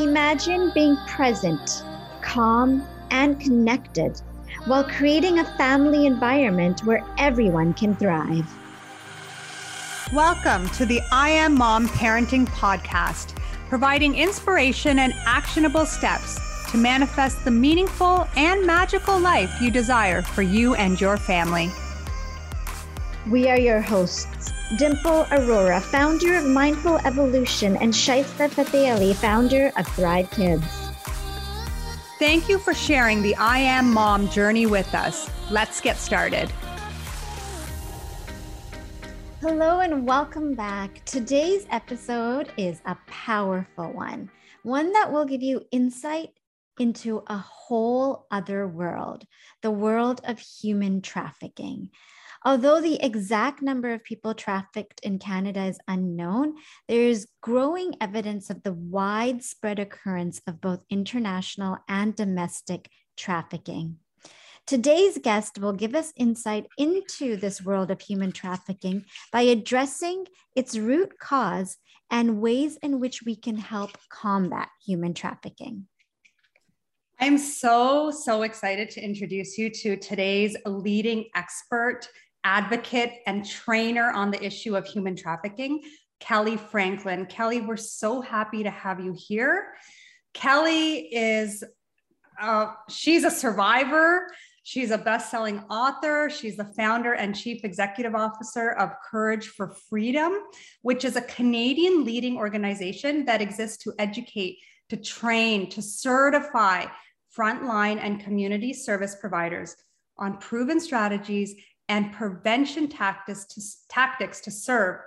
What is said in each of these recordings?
Imagine being present, calm, and connected while creating a family environment where everyone can thrive. Welcome to the I Am Mom Parenting Podcast, providing inspiration and actionable steps to manifest the meaningful and magical life you desire for you and your family. We are your hosts, Dimple Arora, founder of Mindful Evolution, and Shaista Fateh founder of Thrive Kids. Thank you for sharing the I Am Mom journey with us. Let's get started. Hello and welcome back. Today's episode is a powerful one, one that will give you insight into a whole other world, the world of human trafficking. Although the exact number of people trafficked in Canada is unknown, there is growing evidence of the widespread occurrence of both international and domestic trafficking. Today's guest will give us insight into this world of human trafficking by addressing its root cause and ways in which we can help combat human trafficking. I'm so, so excited to introduce you to today's leading expert advocate and trainer on the issue of human trafficking, Kelly Franklin. Kelly, we're so happy to have you here. Kelly is, uh, she's a survivor. She's a best-selling author. She's the founder and chief executive officer of Courage for Freedom, which is a Canadian leading organization that exists to educate, to train, to certify frontline and community service providers on proven strategies and prevention tactics to, tactics to serve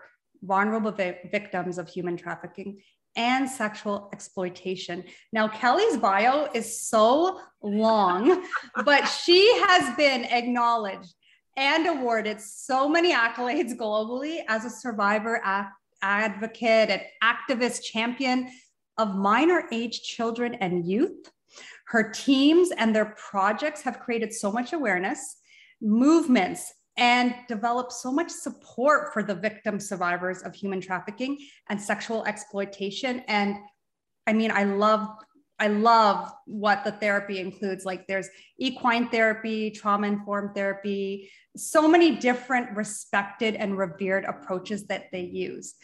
vulnerable vi- victims of human trafficking and sexual exploitation. Now, Kelly's bio is so long, but she has been acknowledged and awarded so many accolades globally as a survivor a- advocate and activist champion of minor age children and youth. Her teams and their projects have created so much awareness movements and develop so much support for the victim survivors of human trafficking and sexual exploitation. And i mean i love i love what the therapy includes. Like there's equine therapy trauma informed therapy so many different respected and revered approaches that they use.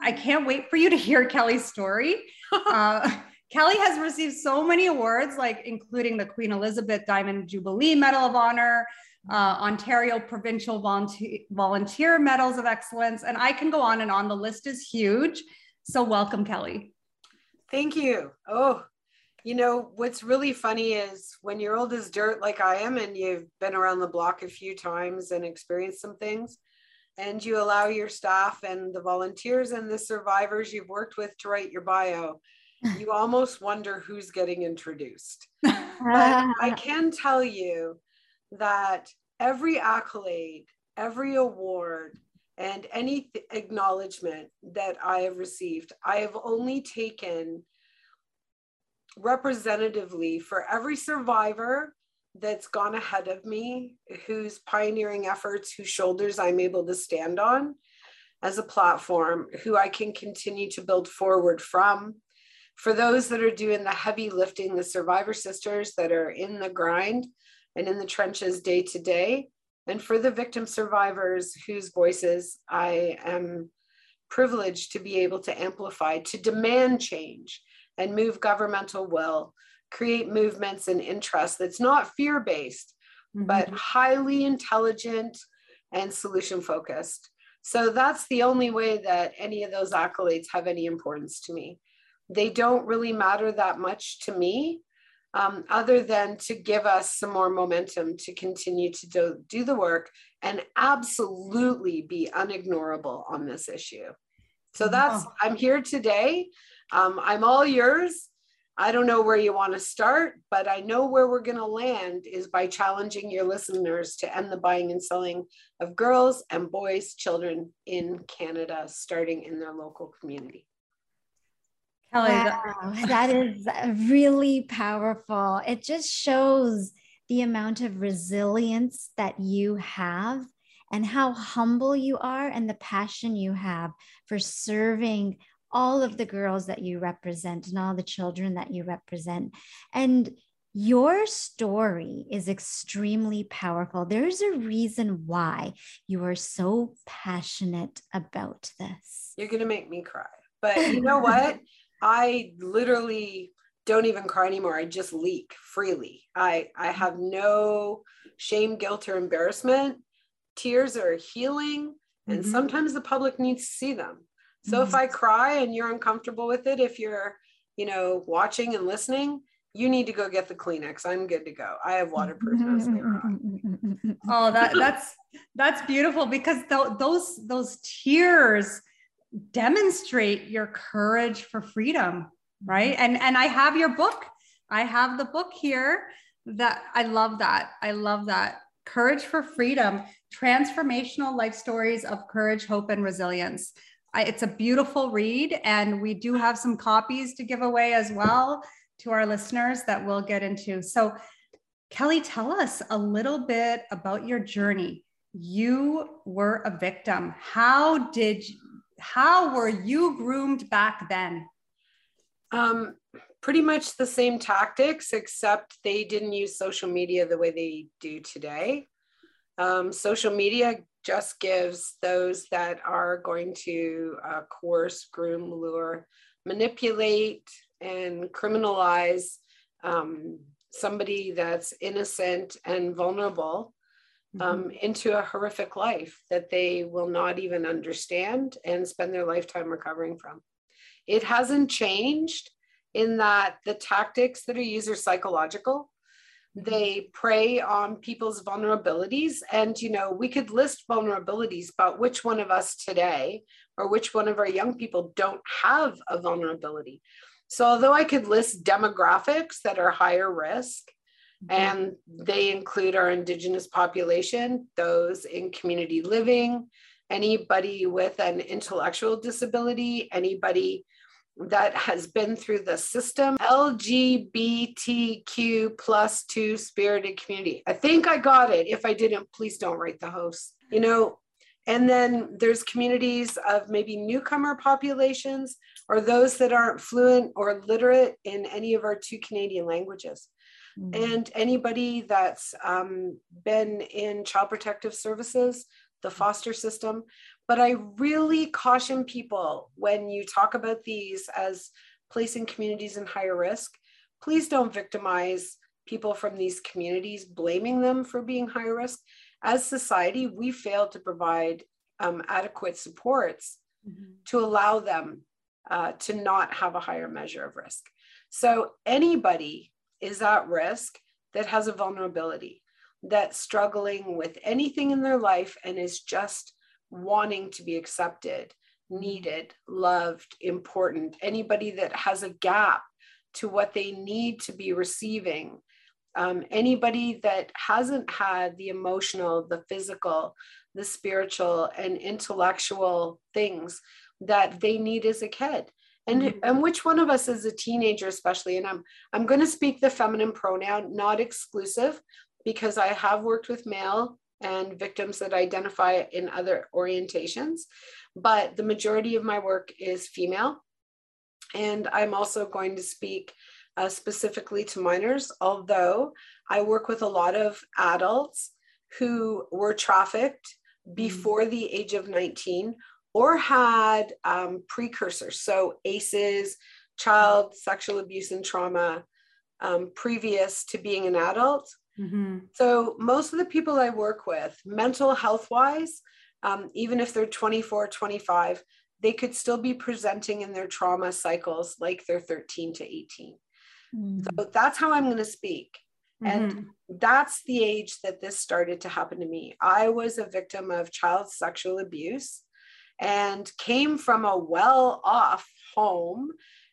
I can't wait for you to hear kelly's story. Uh, kelly has received so many awards like including the queen elizabeth diamond jubilee medal of honor uh, Ontario Provincial Volunteer, Volunteer Medals of Excellence, and I can go on and on. The list is huge. So, welcome, Kelly. Thank you. Oh, you know, what's really funny is when you're old as dirt like I am, and you've been around the block a few times and experienced some things, and you allow your staff and the volunteers and the survivors you've worked with to write your bio, you almost wonder who's getting introduced. but I can tell you that every accolade, every award, and any th- acknowledgement that I have received, I have only taken representatively for every survivor that's gone ahead of me, whose pioneering efforts, whose shoulders I'm able to stand on as a platform, who I can continue to build forward from. For those that are doing the heavy lifting, the survivor sisters that are in the grind, and in the trenches day to day. And for the victim survivors whose voices I am privileged to be able to amplify, to demand change and move governmental will, create movements and interest that's not fear based, mm-hmm. but highly intelligent and solution focused. So that's the only way that any of those accolades have any importance to me. They don't really matter that much to me um, other than to give us some more momentum to continue to do, do the work and absolutely be unignorable on this issue. So that's, oh. I'm here today. Um, I'm all yours. I don't know where you want to start, but I know where we're going to land is by challenging your listeners to end the buying and selling of girls and boys, children in Canada, starting in their local community. Kelly, wow, that is really powerful. It just shows the amount of resilience that you have and how humble you are and the passion you have for serving all of the girls that you represent and all the children that you represent. And your story is extremely powerful. There's a reason why you are so passionate about this. You're going to make me cry. But you know what? I literally don't even cry anymore. I just leak freely. I I have no shame, guilt, or embarrassment. Tears are healing, and mm-hmm. sometimes the public needs to see them. So mm-hmm. if I cry and you're uncomfortable with it, if you're, you know, watching and listening, you need to go get the Kleenex. I'm good to go. I have waterproof Oh, that that's that's beautiful because th- those those tears demonstrate your courage for freedom, right? Mm-hmm. And and I have your book. I have the book here. That I love that. I love that. Courage for Freedom: Transformational Life Stories of Courage, Hope, and Resilience. I, it's a beautiful read, and we do have some copies to give away as well to our listeners that we'll get into. So, Kelly, tell us a little bit about your journey. You were a victim. How did how were you groomed back then? Um, pretty much the same tactics, except they didn't use social media the way they do today. Um, social media just gives those that are going to uh, coerce, groom, lure, manipulate, and criminalize um, somebody that's innocent and vulnerable um, mm-hmm. into a horrific life that they will not even understand and spend their lifetime recovering from. It hasn't changed in that the tactics that are used are psychological. Mm-hmm. They prey on people's vulnerabilities. And, you know, we could list vulnerabilities, but which one of us today or which one of our young people don't have a vulnerability? So, although I could list demographics that are higher risk. And mm-hmm. they include our Indigenous population, those in community living, anybody with an intellectual disability, anybody that has been through the system, LGBTQ plus two spirited community. I think I got it. If I didn't, please don't write the host. You know, and then there's communities of maybe newcomer populations or those that aren't fluent or literate in any of our two Canadian languages. Mm-hmm. And anybody that's um, been in child protective services, the foster system. But I really caution people when you talk about these as placing communities in higher risk, please don't victimize people from these communities, blaming them for being high risk. As society, we fail to provide um, adequate supports mm-hmm. to allow them uh, to not have a higher measure of risk. So anybody is at risk that has a vulnerability, that's struggling with anything in their life and is just wanting to be accepted, needed, loved, important. Anybody that has a gap to what they need to be receiving. Um, anybody that hasn't had the emotional, the physical, the spiritual, and intellectual things that they need as a kid and mm-hmm. and which one of us as a teenager especially and i'm i'm going to speak the feminine pronoun not exclusive because i have worked with male and victims that identify in other orientations but the majority of my work is female and i'm also going to speak uh, specifically to minors although i work with a lot of adults who were trafficked mm-hmm. before the age of 19 or had um, precursors, so ACEs, child sexual abuse and trauma, um, previous to being an adult. Mm-hmm. So, most of the people I work with, mental health wise, um, even if they're 24, 25, they could still be presenting in their trauma cycles like they're 13 to 18. Mm-hmm. So, that's how I'm going to speak. And mm-hmm. that's the age that this started to happen to me. I was a victim of child sexual abuse and came from a well off home,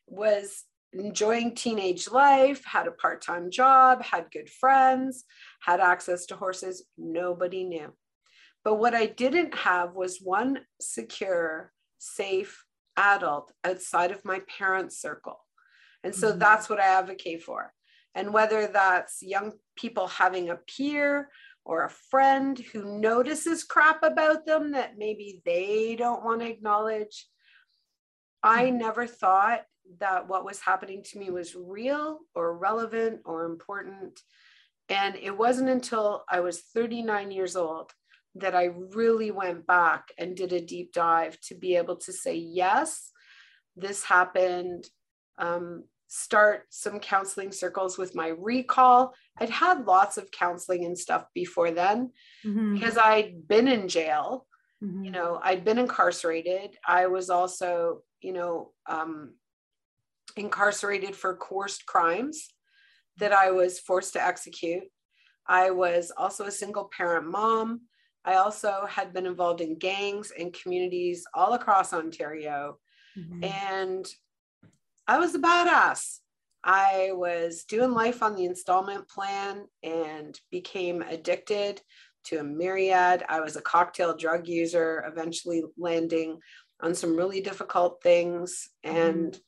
was enjoying teenage life, had a part time job, had good friends, had access to horses. Nobody knew. But what I didn't have was one secure, safe adult outside of my parents' circle. And so mm-hmm. that's what I advocate for. And whether that's young people having a peer or a friend who notices crap about them that maybe they don't want to acknowledge. I never thought that what was happening to me was real or relevant or important. And it wasn't until I was 39 years old that I really went back and did a deep dive to be able to say, yes, this happened. Um, start some counseling circles with my recall. I'd had lots of counseling and stuff before then mm-hmm. because I'd been in jail. Mm-hmm. You know, I'd been incarcerated. I was also, you know, um, incarcerated for coerced crimes that I was forced to execute. I was also a single parent mom. I also had been involved in gangs and communities all across Ontario. Mm-hmm. And I was a badass. I was doing life on the installment plan and became addicted to a myriad. I was a cocktail drug user, eventually landing on some really difficult things. Mm-hmm. And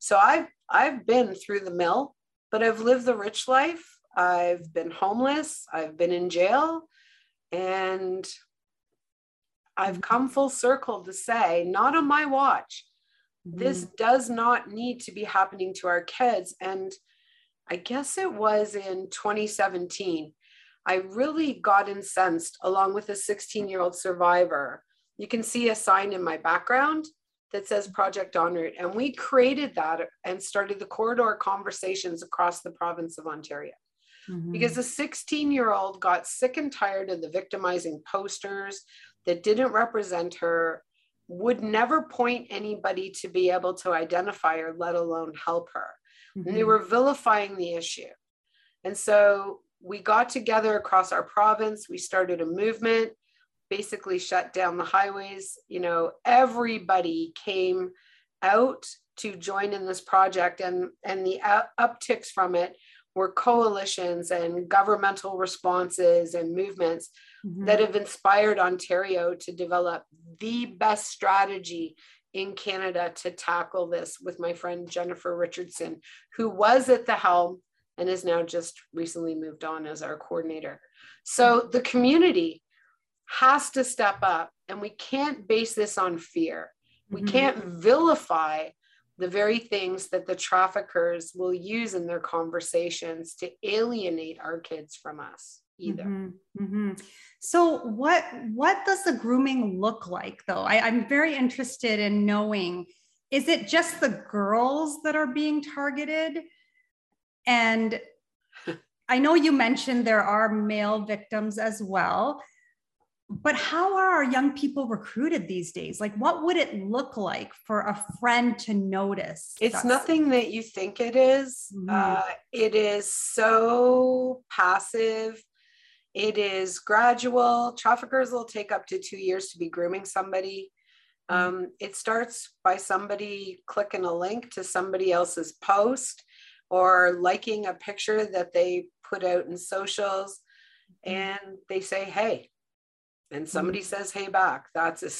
so I've I've been through the mill, but I've lived the rich life. I've been homeless. I've been in jail, and I've mm-hmm. come full circle to say, not on my watch. Mm-hmm. This does not need to be happening to our kids. And I guess it was in 2017. I really got incensed along with a 16 year old survivor. You can see a sign in my background that says Project Honored. And we created that and started the corridor conversations across the province of Ontario. Mm-hmm. Because a 16 year old got sick and tired of the victimizing posters that didn't represent her, would never point anybody to be able to identify her, let alone help her. Mm-hmm. And they were vilifying the issue. And so we got together across our province, we started a movement basically shut down the highways. You know, everybody came out to join in this project, and and the upticks from it were coalitions and governmental responses and movements mm-hmm. that have inspired Ontario to develop the best strategy in Canada to tackle this with my friend Jennifer Richardson, who was at the helm and is now just recently moved on as our coordinator. So the community has to step up and we can't base this on fear. We mm-hmm. can't vilify the very things that the traffickers will use in their conversations to alienate our kids from us either. Mm-hmm. Mm-hmm. So what what does the grooming look like though? I, I'm very interested in knowing is it just the girls that are being targeted? And I know you mentioned there are male victims as well but how are our young people recruited these days like what would it look like for a friend to notice it's nothing that you think it is. Mm-hmm. Uh, it is so passive it is gradual traffickers will take up to two years to be grooming somebody mm-hmm. um, it starts by somebody clicking a link to somebody else's post or liking a picture that they put out in socials mm-hmm. and they say hey and somebody mm-hmm. says hey back that's a,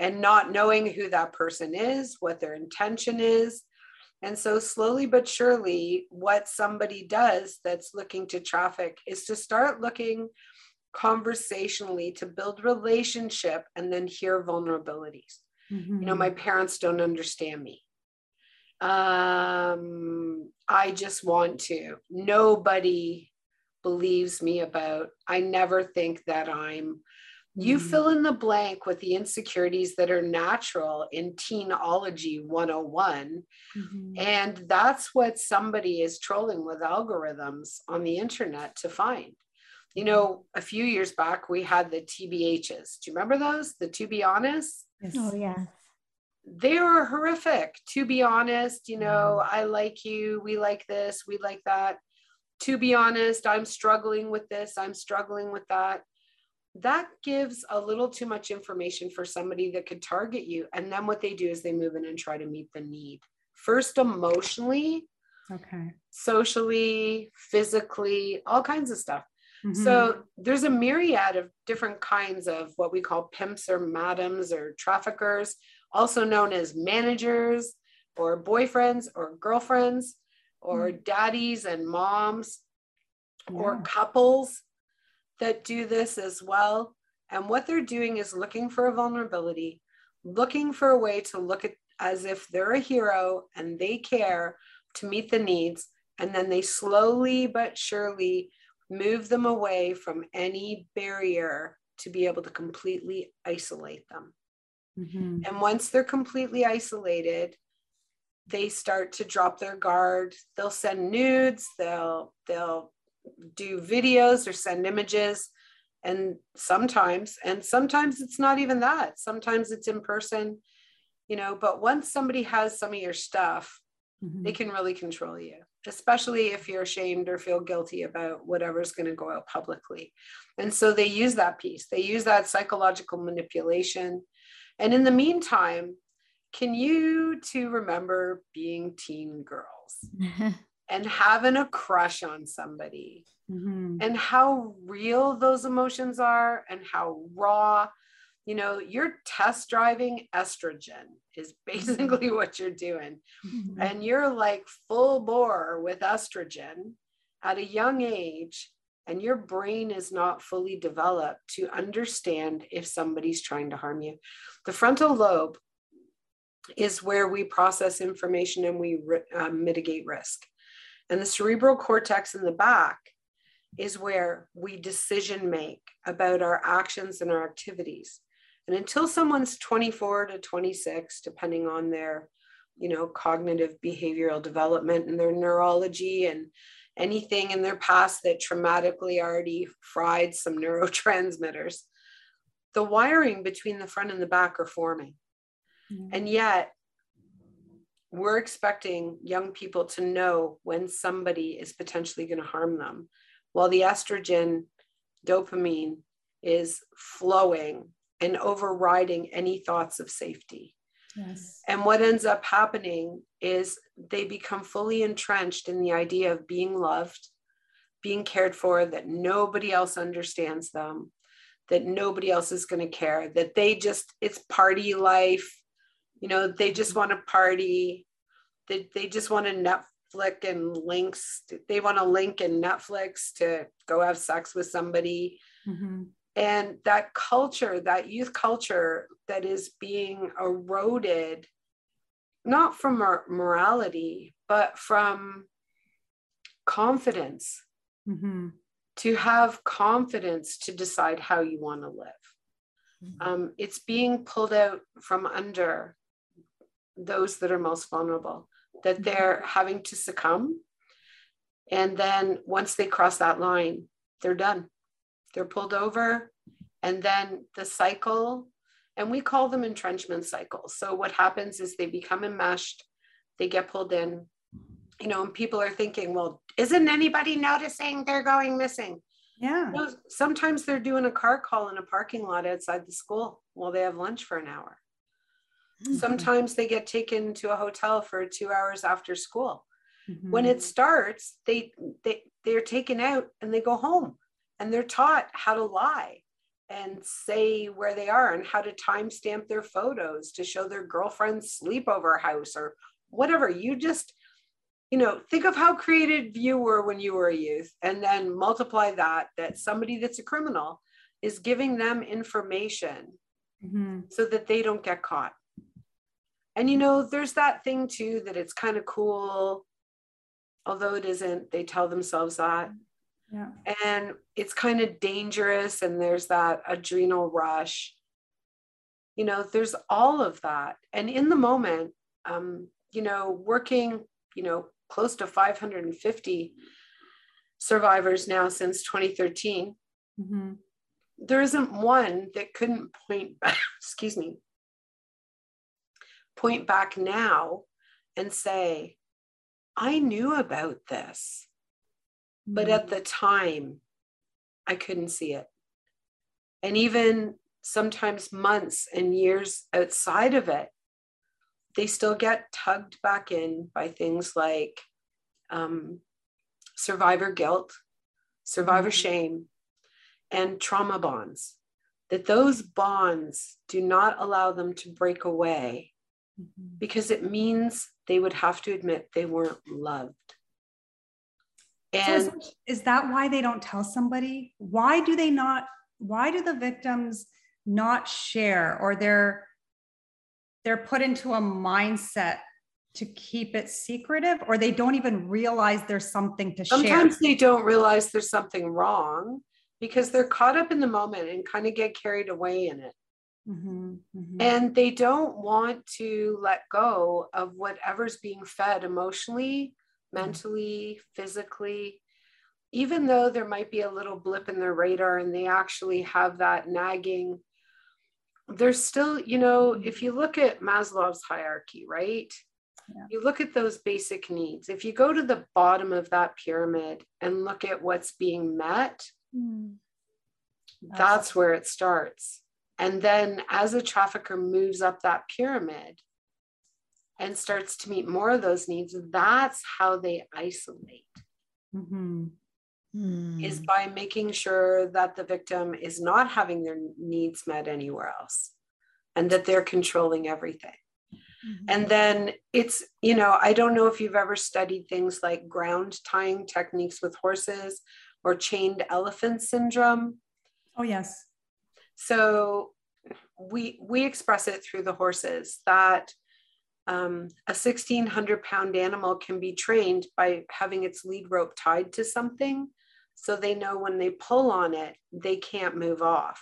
and not knowing who that person is what their intention is and so slowly but surely what somebody does that's looking to traffic is to start looking conversationally to build relationship and then hear vulnerabilities. Mm-hmm. you know my parents don't understand me. Um i just want to. Nobody believes me about i never think that i'm you mm-hmm. fill in the blank with the insecurities that are natural in teenology 101. Mm-hmm. And that's what somebody is trolling with algorithms on the internet to find. You know, a few years back, we had the TBHs. Do you remember those? The to be honest? Yes. Oh, yeah. They were horrific. To be honest, you know, mm-hmm. I like you. We like this. We like that. To be honest, I'm struggling with this. I'm struggling with that that gives a little too much information for somebody that could target you. And then what they do is they move in and try to meet the need. First, emotionally, okay, socially, physically, all kinds of stuff. Mm-hmm. So there's a myriad of different kinds of what we call pimps or madams or traffickers, also known as managers or boyfriends or girlfriends or mm-hmm. daddies and moms yeah. or couples that do this as well. And what they're doing is looking for a vulnerability, looking for a way to look at as if they're a hero and they care to meet the needs. And then they slowly but surely move them away from any barrier to be able to completely isolate them. Mm-hmm. And once they're completely isolated, they start to drop their guard. They'll send nudes, they'll they'll do videos or send images and sometimes and sometimes it's not even that. Sometimes it's in person, you know, but once somebody has some of your stuff, mm-hmm. they can really control you especially if you're ashamed or feel guilty about whatever's going to go out publicly. And so they use that piece, they use that psychological manipulation. And in the meantime, can you two remember being teen girls and having a crush on somebody mm-hmm. and how real those emotions are and how raw you know, you're test driving estrogen is basically what you're doing. Mm-hmm. And you're like full bore with estrogen at a young age, and your brain is not fully developed to understand if somebody's trying to harm you. The frontal lobe is where we process information and we uh, mitigate risk. And the cerebral cortex in the back is where we decision make about our actions and our activities. And until someone's 24 to 26, depending on their, you know, cognitive behavioral development and their neurology and anything in their past that traumatically already fried some neurotransmitters, the wiring between the front and the back are forming. Mm-hmm. And yet, we're expecting young people to know when somebody is potentially going to harm them, while the estrogen, dopamine is flowing and overriding any thoughts of safety. Yes. And what ends up happening is they become fully entrenched in the idea of being loved, being cared for, that nobody else understands them, that nobody else is going to care, that they just, it's party life. You know, they just want to party. They, they just want to Netflix and links. They want to link in Netflix to go have sex with somebody. Mm-hmm and that culture that youth culture that is being eroded not from morality but from confidence mm-hmm. to have confidence to decide how you want to live mm-hmm. um, it's being pulled out from under those that are most vulnerable that mm-hmm. they're having to succumb and then once they cross that line they're done they're pulled over, and then the cycle, and we call them entrenchment cycles. So what happens is they become enmeshed, they get pulled in, you know, and people are thinking, well, isn't anybody noticing they're going missing? Yeah. You know, sometimes they're doing a car call in a parking lot outside the school while they have lunch for an hour. Mm-hmm. Sometimes they get taken to a hotel for two hours after school. Mm-hmm. When it starts, they they they're taken out and they go home and they're taught how to lie and say where they are and how to timestamp their photos to show their girlfriend's sleepover house or whatever. You just, you know, think of how creative you were when you were a youth and then multiply that, that somebody that's a criminal is giving them information mm-hmm. so that they don't get caught. And, you know, there's that thing too that it's kind of cool, although it isn't, they tell themselves that yeah. And it's kind of dangerous, and there's that adrenal rush. You know, there's all of that. And in the moment, um, you know, working, you know, close to 550 survivors now since 2013, mm-hmm. there isn't one that couldn't point excuse me, point back now and say, I knew about this. But at mm. the time, I couldn't see it. And even sometimes months and years outside of it, they still get tugged back in by things like um, survivor guilt, survivor mm-hmm. shame, and trauma bonds. That those bonds do not allow them to break away mm-hmm. because it means they would have to admit they weren't loved. And so is, is that why they don't tell somebody? Why do they not? Why do the victims not share or they're they're put into a mindset to keep it secretive or they don't even realize there's something to Sometimes share. Sometimes they don't realize there's something wrong because they're caught up in the moment and kind of get carried away in it. Mm-hmm, mm-hmm. And they don't want to let go of whatever's being fed emotionally, mm-hmm. mentally, physically, even though there might be a little blip in their radar and they actually have that nagging. There's still, you know, if mm-hmm. you look at Maslow's hierarchy, right? Yeah. You look at those basic needs. If you go to the bottom of that pyramid and look at what's being met, mm. that's where it starts. And then as a trafficker moves up that pyramid and starts to meet more of those needs, that's how they isolate. Mm-hmm. Mm. Is by making sure that the victim is not having their needs met anywhere else and that they're controlling everything. Mm-hmm. And then it's, you know, I don't know if you've ever studied things like ground tying techniques with horses or chained elephant syndrome. Oh, yes. So we we express it through the horses that um, a 1600 pound animal can be trained by having its lead rope tied to something so they know when they pull on it they can't move off.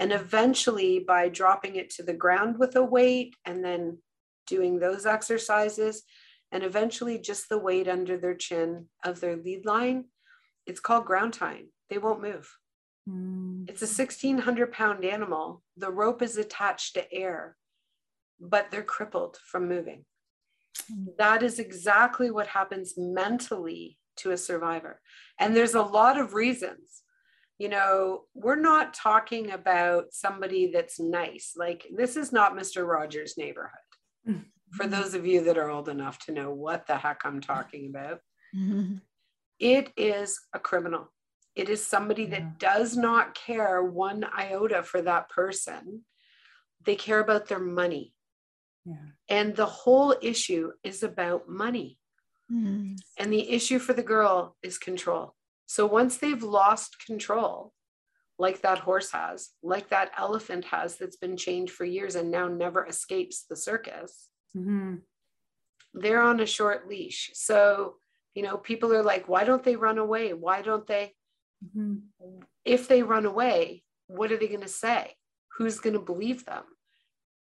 And mm-hmm. eventually by dropping it to the ground with a weight and then doing those exercises and eventually just the weight under their chin of their lead line it's called ground tying. They won't move mm. it's a 1600 pound animal the rope is attached to air but they're crippled from moving mm. that is exactly what happens mentally to a survivor and there's a lot of reasons you know, we're not talking about somebody that's nice. Like, this is not Mr. Rogers' neighborhood. Mm-hmm. For those of you that are old enough to know what the heck I'm talking about, mm-hmm. it is a criminal. It is somebody yeah. that does not care one iota for that person. They care about their money. Yeah. And the whole issue is about money. Mm-hmm. And the issue for the girl is control. So once they've lost control, like that horse has, like that elephant has that's been chained for years and now never escapes the circus, mm-hmm. they're on a short leash. So, you know, people are like, why don't they run away? Why don't they? Mm-hmm. If they run away, what are they going to say? Who's going to believe them?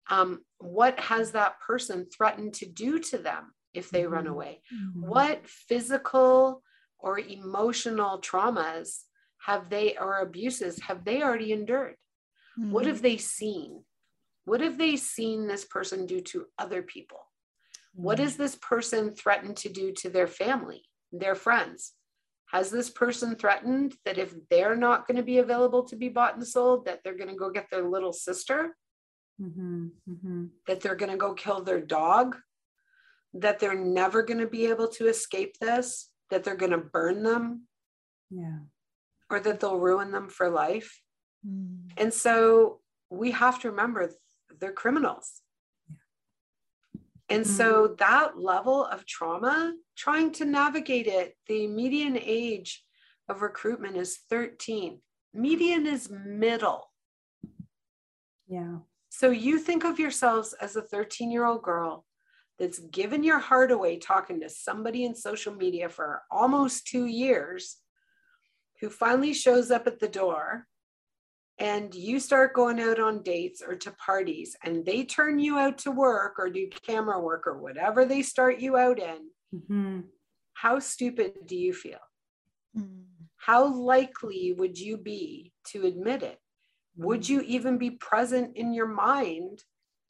Um, what has that person threatened to do to them if they mm-hmm. run away? Mm-hmm. What physical or emotional traumas have they or abuses have they already endured mm-hmm. what have mm-hmm. they seen what have they seen this person do to other people mm-hmm. what is this person threatened to do to their family their friends has this person threatened that if they're not going to be available to be bought and sold that they're going to go get their little sister mm-hmm. mm-hmm. that they're going to go kill their dog that they're never going to be able to escape this that they're going to burn them yeah or that they'll ruin them for life mm. and so we have to remember they're criminals. And mm. so that level of trauma trying to navigate it the median age of recruitment is 13 median is middle. Yeah. So you think of yourselves as a 13 year old girl that's given your heart away talking to somebody in social media for almost two years who finally shows up at the door and you start going out on dates or to parties and they turn you out to work or do camera work or whatever they start you out in mm-hmm. how stupid do you feel mm. how likely would you be to admit it mm. would you even be present in your mind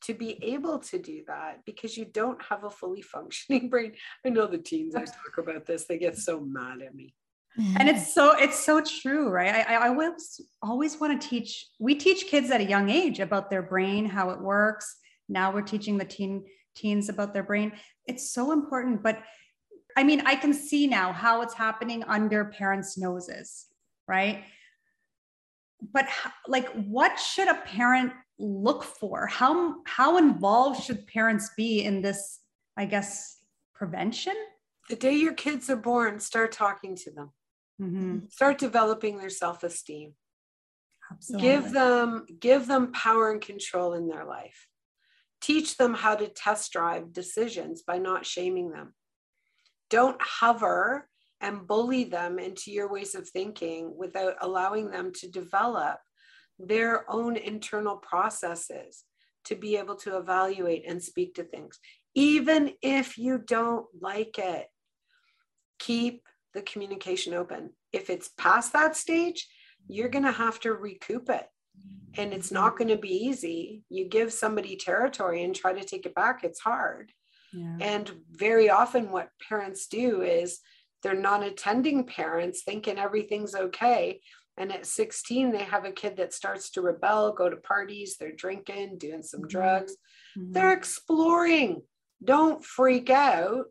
to be able to do that because you don't have a fully functioning brain. I know the teens I talk about this, they get so mad at me. And it's so it's so true, right? I, I always always want to teach. We teach kids at a young age about their brain, how it works. Now we're teaching the teen teens about their brain. It's so important, but I mean, I can see now how it's happening under parents' noses, right? But like, what should a parent look for? How how involved should parents be in this, I guess, prevention? The day your kids are born, start talking to them. Mm-hmm. Start developing their self-esteem. Absolutely. Give them give them power and control in their life. Teach them how to test drive decisions by not shaming them. Don't hover and bully them into your ways of thinking without allowing them to develop their own internal processes to be able to evaluate and speak to things. Even if you don't like it, keep the communication open. If it's past that stage, you're going to have to recoup it. And it's not going to be easy. You give somebody territory and try to take it back, it's hard. Yeah. And very often, what parents do is they're non attending parents thinking everything's okay. And at 16, they have a kid that starts to rebel, go to parties, they're drinking, doing some mm-hmm. drugs. Mm-hmm. They're exploring. Don't freak out,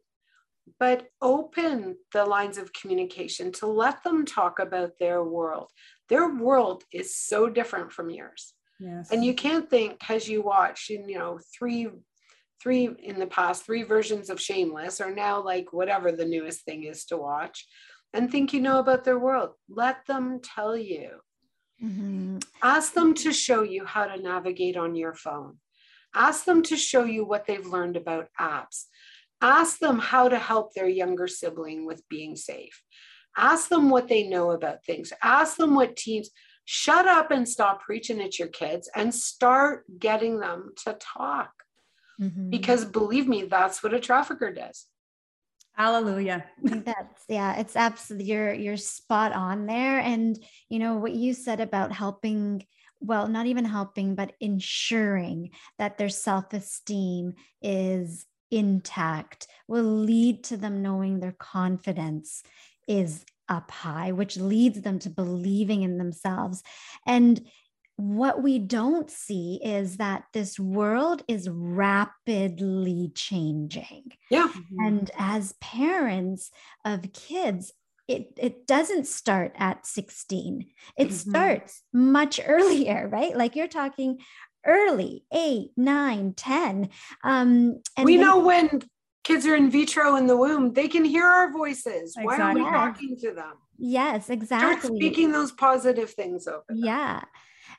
but open the lines of communication to let them talk about their world. Their world is so different from yours. Yes. And you can't think because you watch, you know, three three in the past, three versions of Shameless, or now like whatever the newest thing is to watch, and think you know about their world. Let them tell you. Mm-hmm. Ask them to show you how to navigate on your phone. Ask them to show you what they've learned about apps. Ask them how to help their younger sibling with being safe. Ask them what they know about things. Ask them what teams. Shut up and stop preaching at your kids and start getting them to talk. Mm-hmm. Because believe me, that's what a trafficker does. Hallelujah. That's yeah, it's absolutely you're you're spot on there. And you know what you said about helping, well, not even helping, but ensuring that their self-esteem is intact will lead to them knowing their confidence is up high, which leads them to believing in themselves. And what we don't see is that this world is rapidly changing. Yeah. And as parents of kids, it, it doesn't start at 16. It mm-hmm. starts much earlier, right? Like you're talking early, eight, nine, 10. Um, and we know when kids are in vitro in the womb, they can hear our voices. Exactly. Why are we talking to them? Yes, exactly. Start speaking those positive things over. Them. Yeah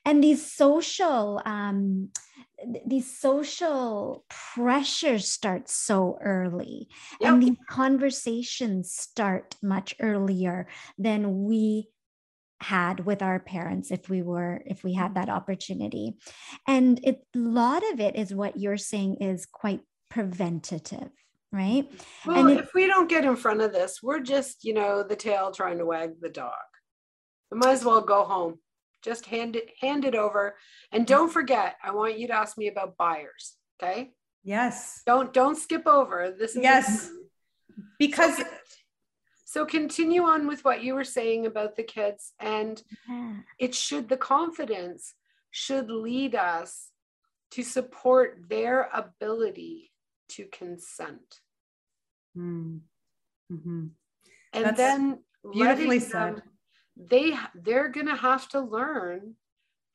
and these social um, these social pressures start so early yep. and these conversations start much earlier than we had with our parents if we were if we had that opportunity. And it, a lot of it is what you're saying is quite preventative right? Well and if we don't get in front of this we're just you know the tail trying to wag the dog. We might as well go home. Just hand it hand it over. And don't forget i want you to ask me about buyers okay? Yes. Don't don't skip over. This is yes. because so, continue on with what you were saying about the kids and yeah. it should the confidence should lead us to support their ability to consent mm. mm-hmm. and That's then beautifully said them, they they're going to have to learn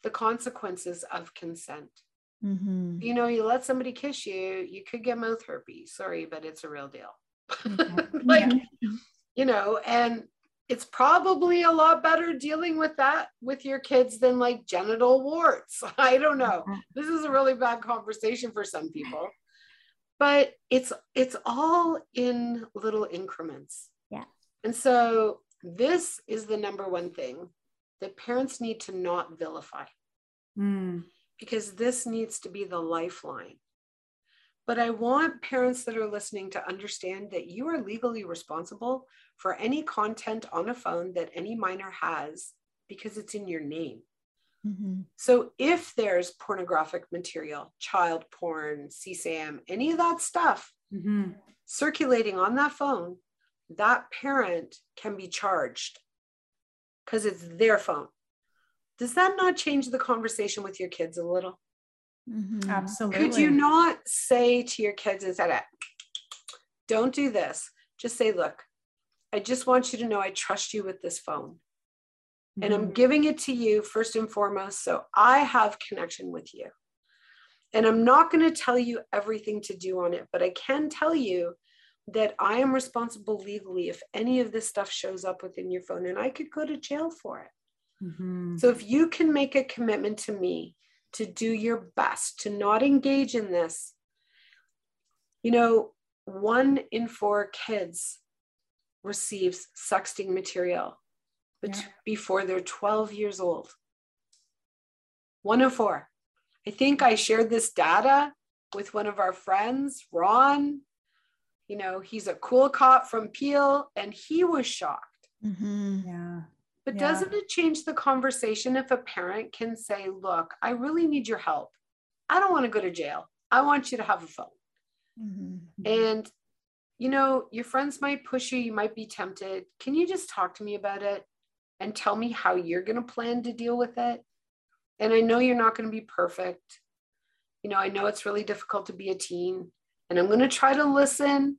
the consequences of consent mm-hmm. you know you let somebody kiss you you could get mouth herpes sorry but it's a real deal like you know and it's probably a lot better dealing with that with your kids than like genital warts i don't know mm-hmm. this is a really bad conversation for some people but it's it's all in little increments yeah and so this is the number one thing that parents need to not vilify mm. because this needs to be the lifeline. But I want parents that are listening to understand that you are legally responsible for any content on a phone that any minor has because it's in your name. Mm-hmm. So if there's pornographic material, child porn, CSAM, any of that stuff mm-hmm. circulating on that phone, that parent can be charged because it's their phone. Does that not change the conversation with your kids a little? Mm-hmm. Absolutely. Could you not say to your kids instead of, don't do this, just say, look, I just want you to know I trust you with this phone. Mm-hmm. And I'm mm-hmm. giving it to you first and foremost. So I have connection with you. And I'm not going to tell you everything to do on it, but I can tell you that I am responsible legally if any of this stuff shows up within your phone and I could go to jail for it. Mm-hmm. So if you can make a commitment to me to do your best to not engage in this. You know, one in four kids receives sexting material yeah. before they're 12 years old. One in four. I think I shared this data with one of our friends, Ron. You know, he's a cool cop from Peel, and he was shocked. Mm-hmm. Yeah. But yeah. doesn't it change the conversation if a parent can say, Look, I really need your help. I don't want to go to jail. I want you to have a phone. Mm-hmm. And, you know, your friends might push you, you might be tempted. Can you just talk to me about it and tell me how you're going to plan to deal with it? And I know you're not going to be perfect. You know, I know it's really difficult to be a teen, and I'm going to try to listen.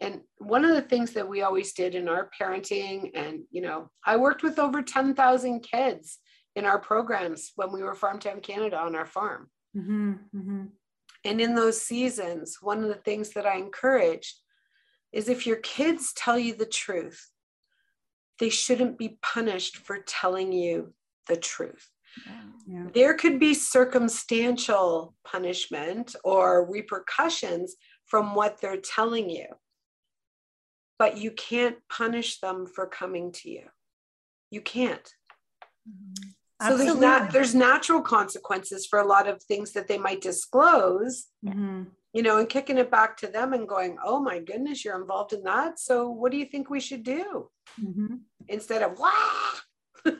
And one of the things that we always did in our parenting, and, you know, I worked with over 10,000 kids in our programs when we were Farmtown Canada on our farm. Mm-hmm, mm-hmm. And in those seasons, one of the things that I encouraged is if your kids tell you the truth, they shouldn't be punished for telling you the truth. Yeah. There could be circumstantial punishment or repercussions from what they're telling you, but you can't punish them for coming to you. You can't. Mm-hmm. So there's not there's natural consequences for a lot of things that they might disclose. Mm-hmm. You know, and kicking it back to them and going, "Oh my goodness, you're involved in that. So what do you think we should do?" Mm-hmm. Instead of, "Wah."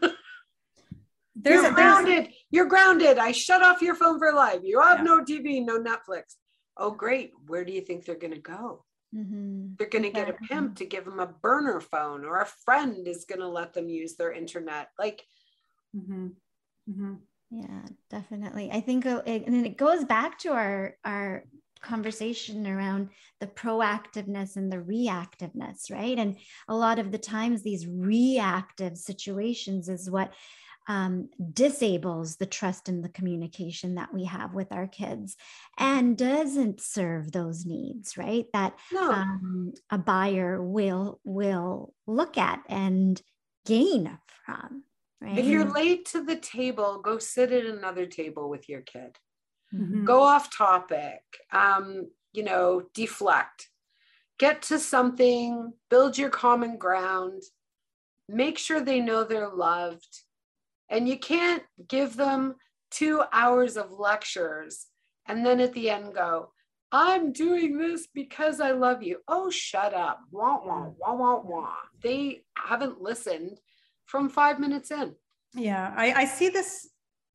There's you're grounded. You're grounded. I shut off your phone for life. You have Yeah. no TV, no Netflix. Oh, great. Where do you think they're going to go? Mm-hmm. They're going to get a pimp to give them a burner phone, or a friend is going to let them use their internet. Like, Mm-hmm. Mm-hmm. Yeah, definitely. I think, uh, it, and then it goes back to our our conversation around the proactiveness and the reactiveness, right? And a lot of the times, these reactive situations is what um, disables the trust and the communication that we have with our kids and doesn't serve those needs right that no, um, a buyer will will look at and gain from right if you're late to the table, go sit at another table with your kid. Mhm. Go off topic. Um, you know, deflect. Get to something, build your common ground, make sure they know they're loved. And you can't give them two hours of lectures and then at the end go, I'm doing this because I love you. Oh, shut up. Wah, wah, wah, wah, wah. They haven't listened from five minutes in. Yeah, I, I see this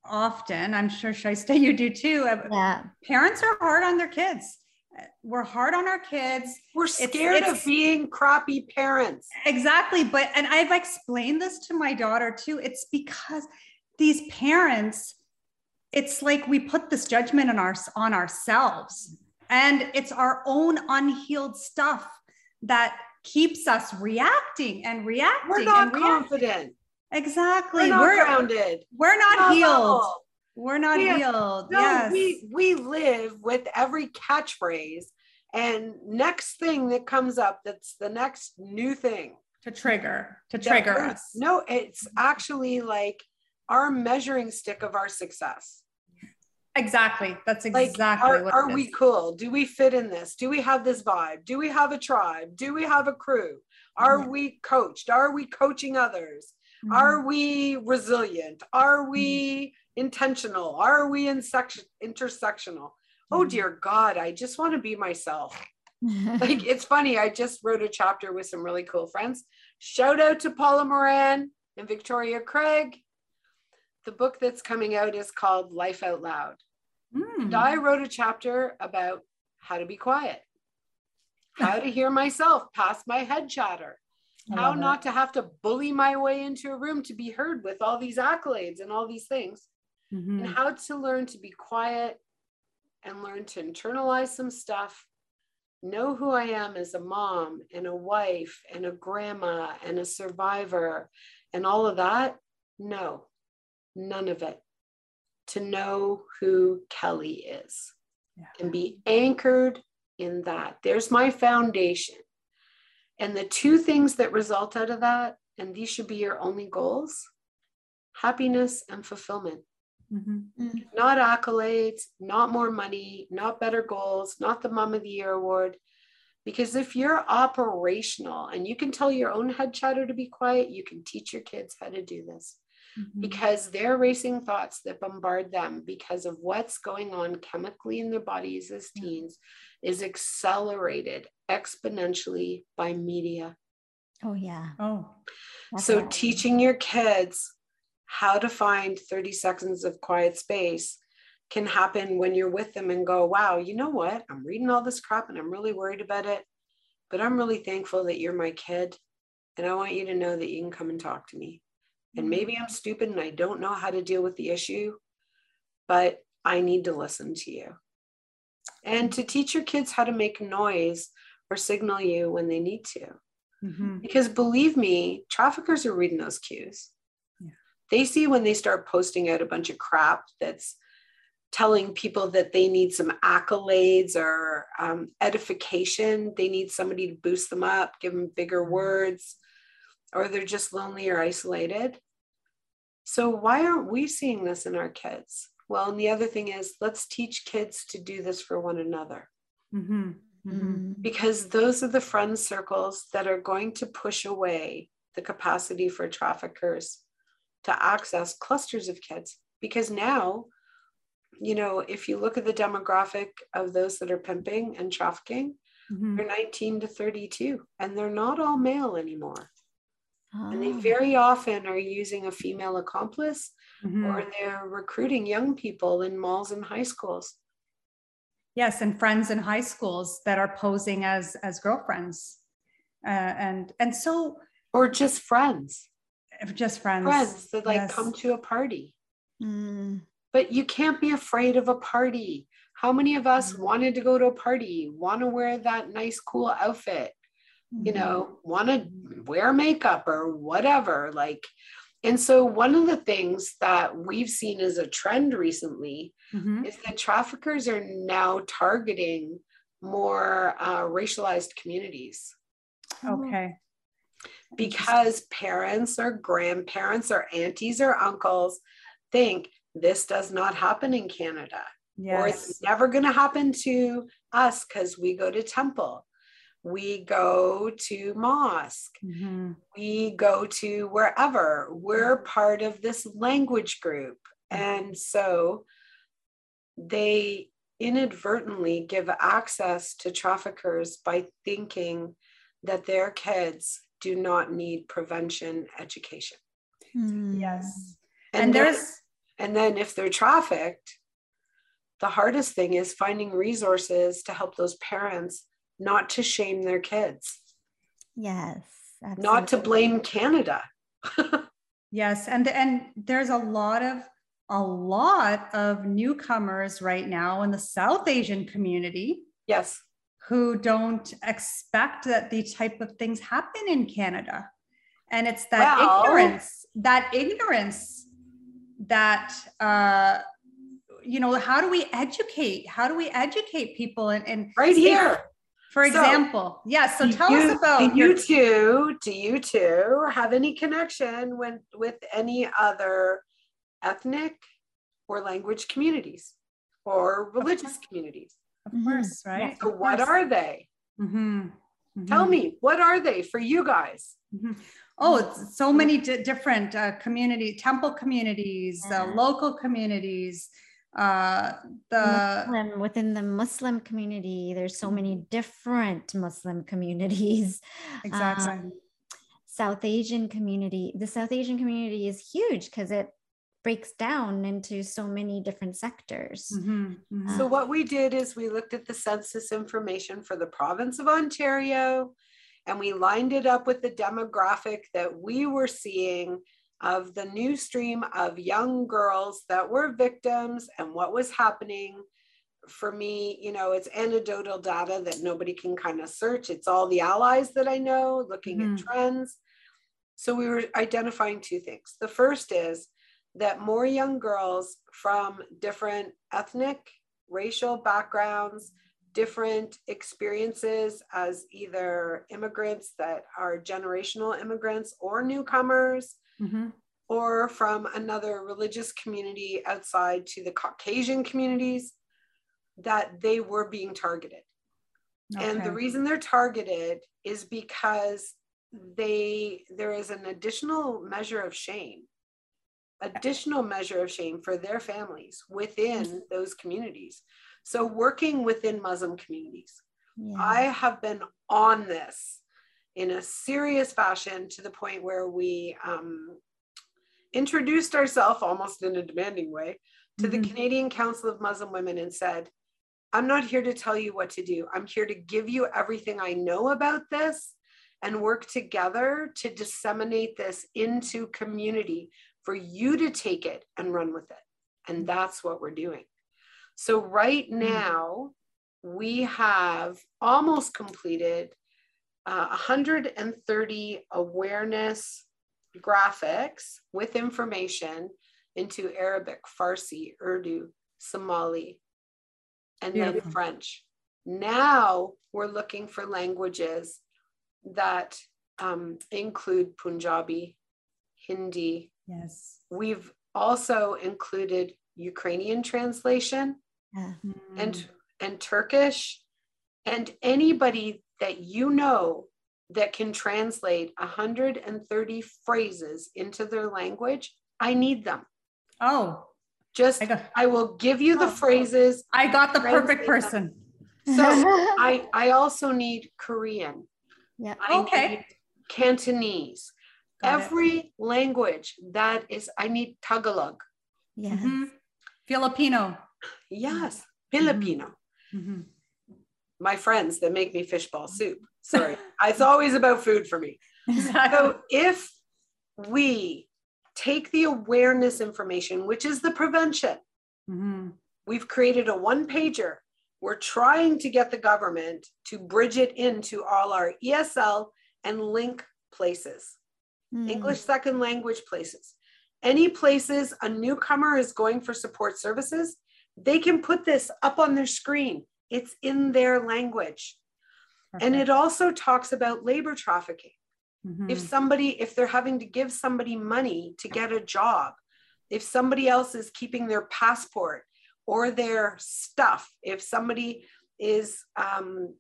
often. I'm sure Shaista, you do too. Uh, yeah Parents are hard on their kids. We're hard on our kids. We're scared it's- of being crappy parents. Exactly. But, and I've explained this to my daughter too. It's because these parents, it's like we put this judgment on, our, on ourselves. And it's our own unhealed stuff that keeps us reacting and reacting. We're not confident. Exactly. We're not We're, grounded. we're not Not healed. We're not We- healed. No, yes. we we live with every catchphrase, and next thing that comes up, that's the next new thing. to trigger, to trigger us. No, it's actually like our measuring stick of our success. Exactly. That's Like, exactly are, what are it we cool? Do we fit in this? Do we have this vibe? Do we have a tribe? Do we have a crew? Are Yeah. we coached? Are we coaching others? Mhm. Are we resilient? Are we intentional? Are we insec- intersectional? Oh Mhm. dear God, I just want to be myself. Like it's funny, I just wrote a chapter with some really cool friends. Shout out to Paula Moran and Victoria Craig. The book that's coming out is called Life Out Loud. Mm. And I wrote a chapter about how to be quiet, how to hear myself past my head chatter, how love it. not to have to bully my way into a room to be heard with all these accolades and all these things, Mhm. and how to learn to be quiet and learn to internalize some stuff, know who I am as a mom and a wife and a grandma and a survivor and all of that. No, none of it. To know who Kelly is Yeah. and be anchored in that. There's my foundation. And the two things that result out of that, and these should be your only goals happiness and fulfillment. Mm-hmm. Not accolades, not more money, not better goals, not the Mom of the Year award. Because if you're operational and you can tell your own head chatter to be quiet, you can teach your kids how to do this. Mm-hmm. Because they're racing thoughts that bombard them because of what's going on chemically in their bodies as teens is accelerated exponentially by media. Oh, yeah. Oh. So, teaching your kids how to find 30 seconds of quiet space can happen when you're with them and go, wow, you know what? I'm reading all this crap and I'm really worried about it, but I'm really thankful that you're my kid. And I want you to know that you can come and talk to me. And maybe I'm stupid and I don't know how to deal with the issue, but I need to listen to you. And to teach your kids how to make noise or signal you when they need to. Mm-hmm. Because believe me, traffickers are reading those cues. Yeah. They see when they start posting out a bunch of crap that's telling people that they need some accolades or um, edification. They need somebody to boost them up, give them bigger mm-hmm. words, or they're just lonely or isolated. So, why aren't we seeing this in our kids? Well, and the other thing is, let's teach kids to do this for one another. Mm-hmm. Mm-hmm. Because those are the friend circles that are going to push away the capacity for traffickers to access clusters of kids. Because now, you know, if you look at the demographic of those that are pimping and trafficking, mm-hmm. they're 19 to 32, and they're not all male anymore. Oh. And they oh. very often are using a female accomplice mm-hmm. or they're recruiting young people in malls and high schools. Yes, and friends in high schools that are posing as as girlfriends, uh, and and so or just friends, just friends, friends that like yes. come to a party. Mm. But you can't be afraid of a party. How many of us mm. wanted to go to a party, want to wear that nice, cool outfit, mm. you mm-hmm. know, want to wear makeup or whatever? Like, and so, one of the things that we've seen as a trend recently mm-hmm. is that traffickers are now targeting more uh, racialized communities. Okay. Because parents or grandparents or aunties or uncles think this does not happen in Canada. Yes. Or it's never going to happen to us because we go to temple we go to mosque mm-hmm. we go to wherever we're part of this language group and so they inadvertently give access to traffickers by thinking that their kids do not need prevention education mm. yes and, and there's and then if they're trafficked the hardest thing is finding resources to help those parents not to shame their kids. Yes. Absolutely. Not to blame Canada. yes, and and there's a lot of a lot of newcomers right now in the South Asian community. Yes. Who don't expect that these type of things happen in Canada. And it's that well, ignorance, that ignorance that uh you know, how do we educate? How do we educate people and, and right here? For example, so, yeah. So tell you, us about do you two. Do you two have any connection with with any other ethnic or language communities or religious communities? Of course, mm-hmm. right. So what are they? Mm-hmm. Mm-hmm. Tell me, what are they for you guys? Mm-hmm. Oh, so many d- different uh, community, temple communities, uh, local communities, uh, the Muslim, within the Muslim community, there's so many mm-hmm. different Muslim communities. Exactly. Um, South Asian community. The South Asian community is huge because it breaks down into so many different sectors. Mm-hmm, mm-hmm. So, what we did is we looked at the census information for the province of Ontario and we lined it up with the demographic that we were seeing of the new stream of young girls that were victims and what was happening. For me, you know, it's anecdotal data that nobody can kind of search. It's all the allies that I know looking mm-hmm. at trends. So we were identifying two things. The first is that more young girls from different ethnic, racial backgrounds, different experiences as either immigrants that are generational immigrants or newcomers, mm-hmm. or from another religious community outside to the Caucasian communities, that they were being targeted. Okay. And the reason they're targeted is because they there is an additional measure of shame additional measure of shame for their families within those communities so working within muslim communities yeah. i have been on this in a serious fashion to the point where we um, introduced ourselves almost in a demanding way to mm-hmm. the Canadian Council of Muslim Women and said, I'm not here to tell you what to do. I'm here to give you everything I know about this and work together to disseminate this into community for you to take it and run with it. And that's what we're doing. So, right mm. now, we have almost completed uh, 130 awareness graphics with information into Arabic, Farsi, Urdu, Somali, and Beautiful. then French. Now we're looking for languages that um, include Punjabi, Hindi. Yes. We've also included Ukrainian translation yeah. and and Turkish and anybody that you know that can translate 130 phrases into their language, I need them. Oh, just I, got, I will give you the oh, phrases. I got the perfect person. Them. So I I also need Korean. Yeah. I okay. Cantonese. Got Every it. language that is, I need Tagalog. Yes. Mm-hmm. Filipino. Yes, Filipino. Mm-hmm. My friends that make me fishball soup. Sorry, it's always about food for me. So if we take the awareness information, which is the prevention, mm-hmm. we've created a one pager we're trying to get the government to bridge it into all our ESL and link places, mm. English second language places. Any places a newcomer is going for support services, they can put this up on their screen. It's in their language. And it also talks about labor trafficking. Mm-hmm. If somebody, if they're having to give somebody money to get a job, if somebody else is keeping their passport or their stuff, if somebody is um,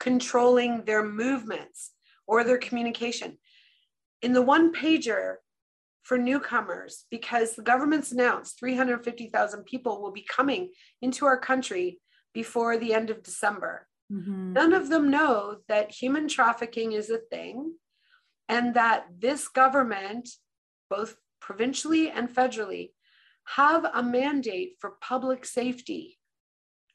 controlling their movements or their communication. In the one pager for newcomers, because the government's announced 350,000 people will be coming into our country before the end of December. Mm-hmm. None of them know that human trafficking is a thing and that this government, both provincially and federally, have a mandate for public safety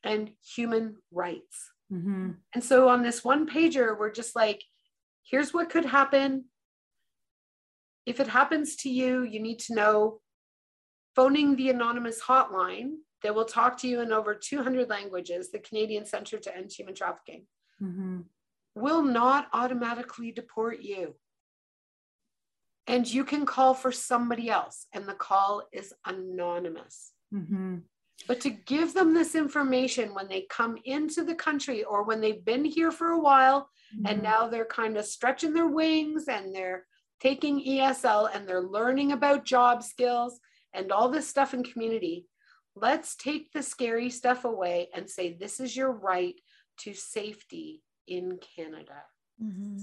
and human rights. Mm-hmm. And so on this one pager, we're just like, here's what could happen. If it happens to you, you need to know phoning the anonymous hotline that will talk to you in over 200 languages, the Canadian Center to End Human Trafficking, mm-hmm. will not automatically deport you and you can call for somebody else and the call is anonymous mm-hmm. but to give them this information when they come into the country or when they've been here for a while mm-hmm. and now they're kind of stretching their wings and they're taking esl and they're learning about job skills and all this stuff in community let's take the scary stuff away and say this is your right to safety in canada mm-hmm.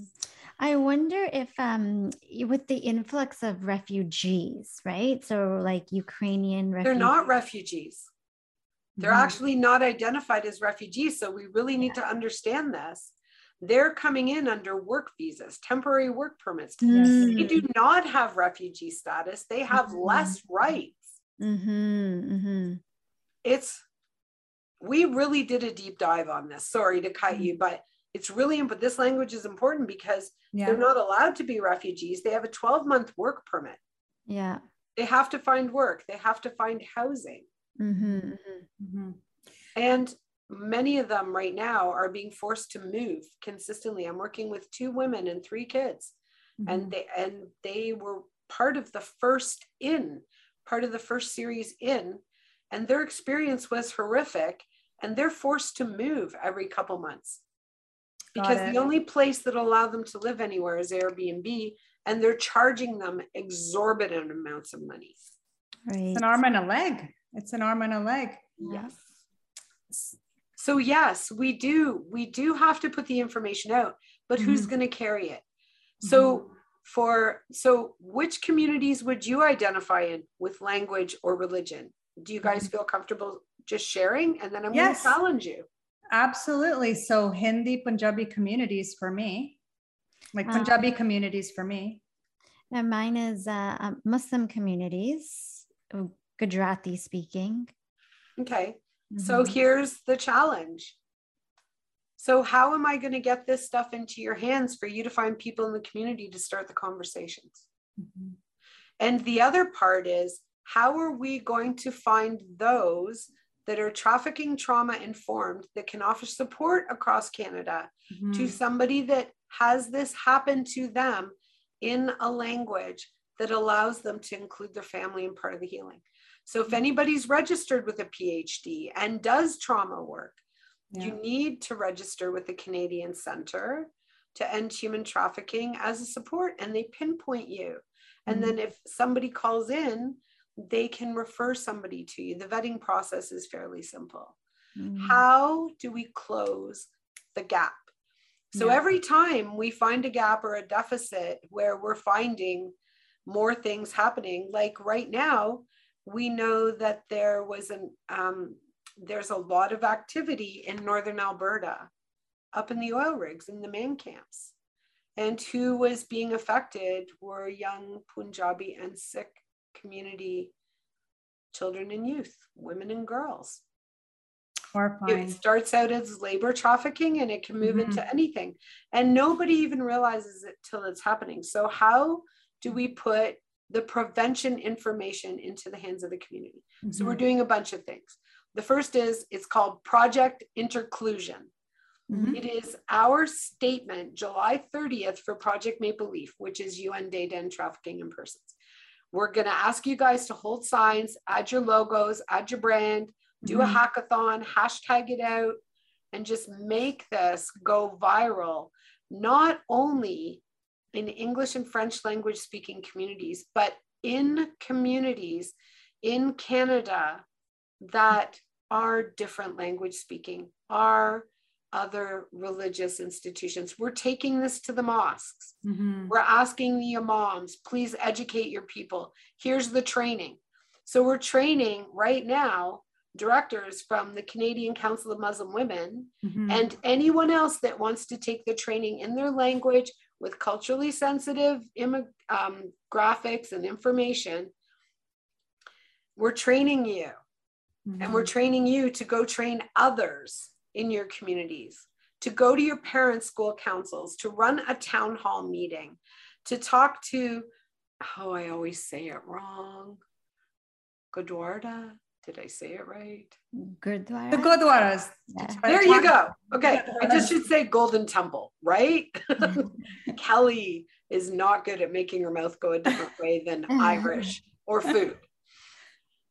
I wonder if um with the influx of refugees, right? So like Ukrainian refugees. They're not refugees. They're mm-hmm. actually not identified as refugees. So we really need yeah. to understand this. They're coming in under work visas, temporary work permits. Mm-hmm. They do not have refugee status. They have mm-hmm. less rights. Mm-hmm. Mm-hmm. It's we really did a deep dive on this. Sorry to cut mm. you, but it's really but this language is important because yeah. they're not allowed to be refugees they have a 12 month work permit yeah they have to find work they have to find housing mm-hmm, mm-hmm. Mm-hmm. and many of them right now are being forced to move consistently i'm working with two women and three kids and mm-hmm. they and they were part of the first in part of the first series in and their experience was horrific and they're forced to move every couple months because the only place that'll allow them to live anywhere is Airbnb, and they're charging them exorbitant amounts of money. Right. It's an arm and a leg. It's an arm and a leg. Yes. So yes, we do. We do have to put the information out, but mm-hmm. who's going to carry it? So mm-hmm. for so which communities would you identify in with language or religion? Do you guys mm-hmm. feel comfortable just sharing? And then I'm yes. going to challenge you. Absolutely. So Hindi Punjabi communities for me, like um, Punjabi communities for me. Now mine is uh, um, Muslim communities, Gujarati speaking. Okay. Mm-hmm. So here's the challenge. So how am I going to get this stuff into your hands for you to find people in the community to start the conversations? Mm-hmm. And the other part is how are we going to find those that are trafficking trauma informed that can offer support across Canada mm-hmm. to somebody that has this happen to them in a language that allows them to include their family in part of the healing. So if anybody's registered with a PhD and does trauma work, yeah. you need to register with the Canadian Center to End Human Trafficking as a support and they pinpoint you. And mm-hmm. then if somebody calls in they can refer somebody to you. The vetting process is fairly simple. Mm-hmm. How do we close the gap? So yeah. every time we find a gap or a deficit where we're finding more things happening, like right now, we know that there was an um, there's a lot of activity in northern Alberta, up in the oil rigs in the man camps, and who was being affected were young Punjabi and Sikh community children and youth, women and girls. Horrifying. It starts out as labor trafficking and it can move mm-hmm. into anything. And nobody even realizes it till it's happening. So, how do we put the prevention information into the hands of the community? Mm-hmm. So, we're mm-hmm. doing a bunch of things. The first is it's called Project Interclusion. Mm-hmm. It is our statement, July 30th, for Project Maple Leaf, which is UN Day to End Trafficking in Persons. We're going to ask you guys to hold signs, add your logos, add your brand, do mm-hmm. a hackathon, hashtag it out, and just make this go viral, not only in English and French language speaking communities, but in communities in Canada that are different language speaking, are other religious institutions. We're taking this to the mosques. Mm-hmm. We're asking the imams, please educate your people. Here's the training. So we're training right now directors from the Canadian Council of Muslim Women mm-hmm. and anyone else that wants to take the training in their language with culturally sensitive um, graphics and information. We're training you. Mm-hmm. And we're training you to go train others in your communities, to go to your parents' school councils, to run a town hall meeting, to talk to, oh, I always say it wrong, Gurdwara. Did I say it right? Gurdwara. The Gurdwaras. Yeah. There you go. Okay. I just should say Golden Temple, right? Kelly is not good at making her mouth go a different way than Irish or food.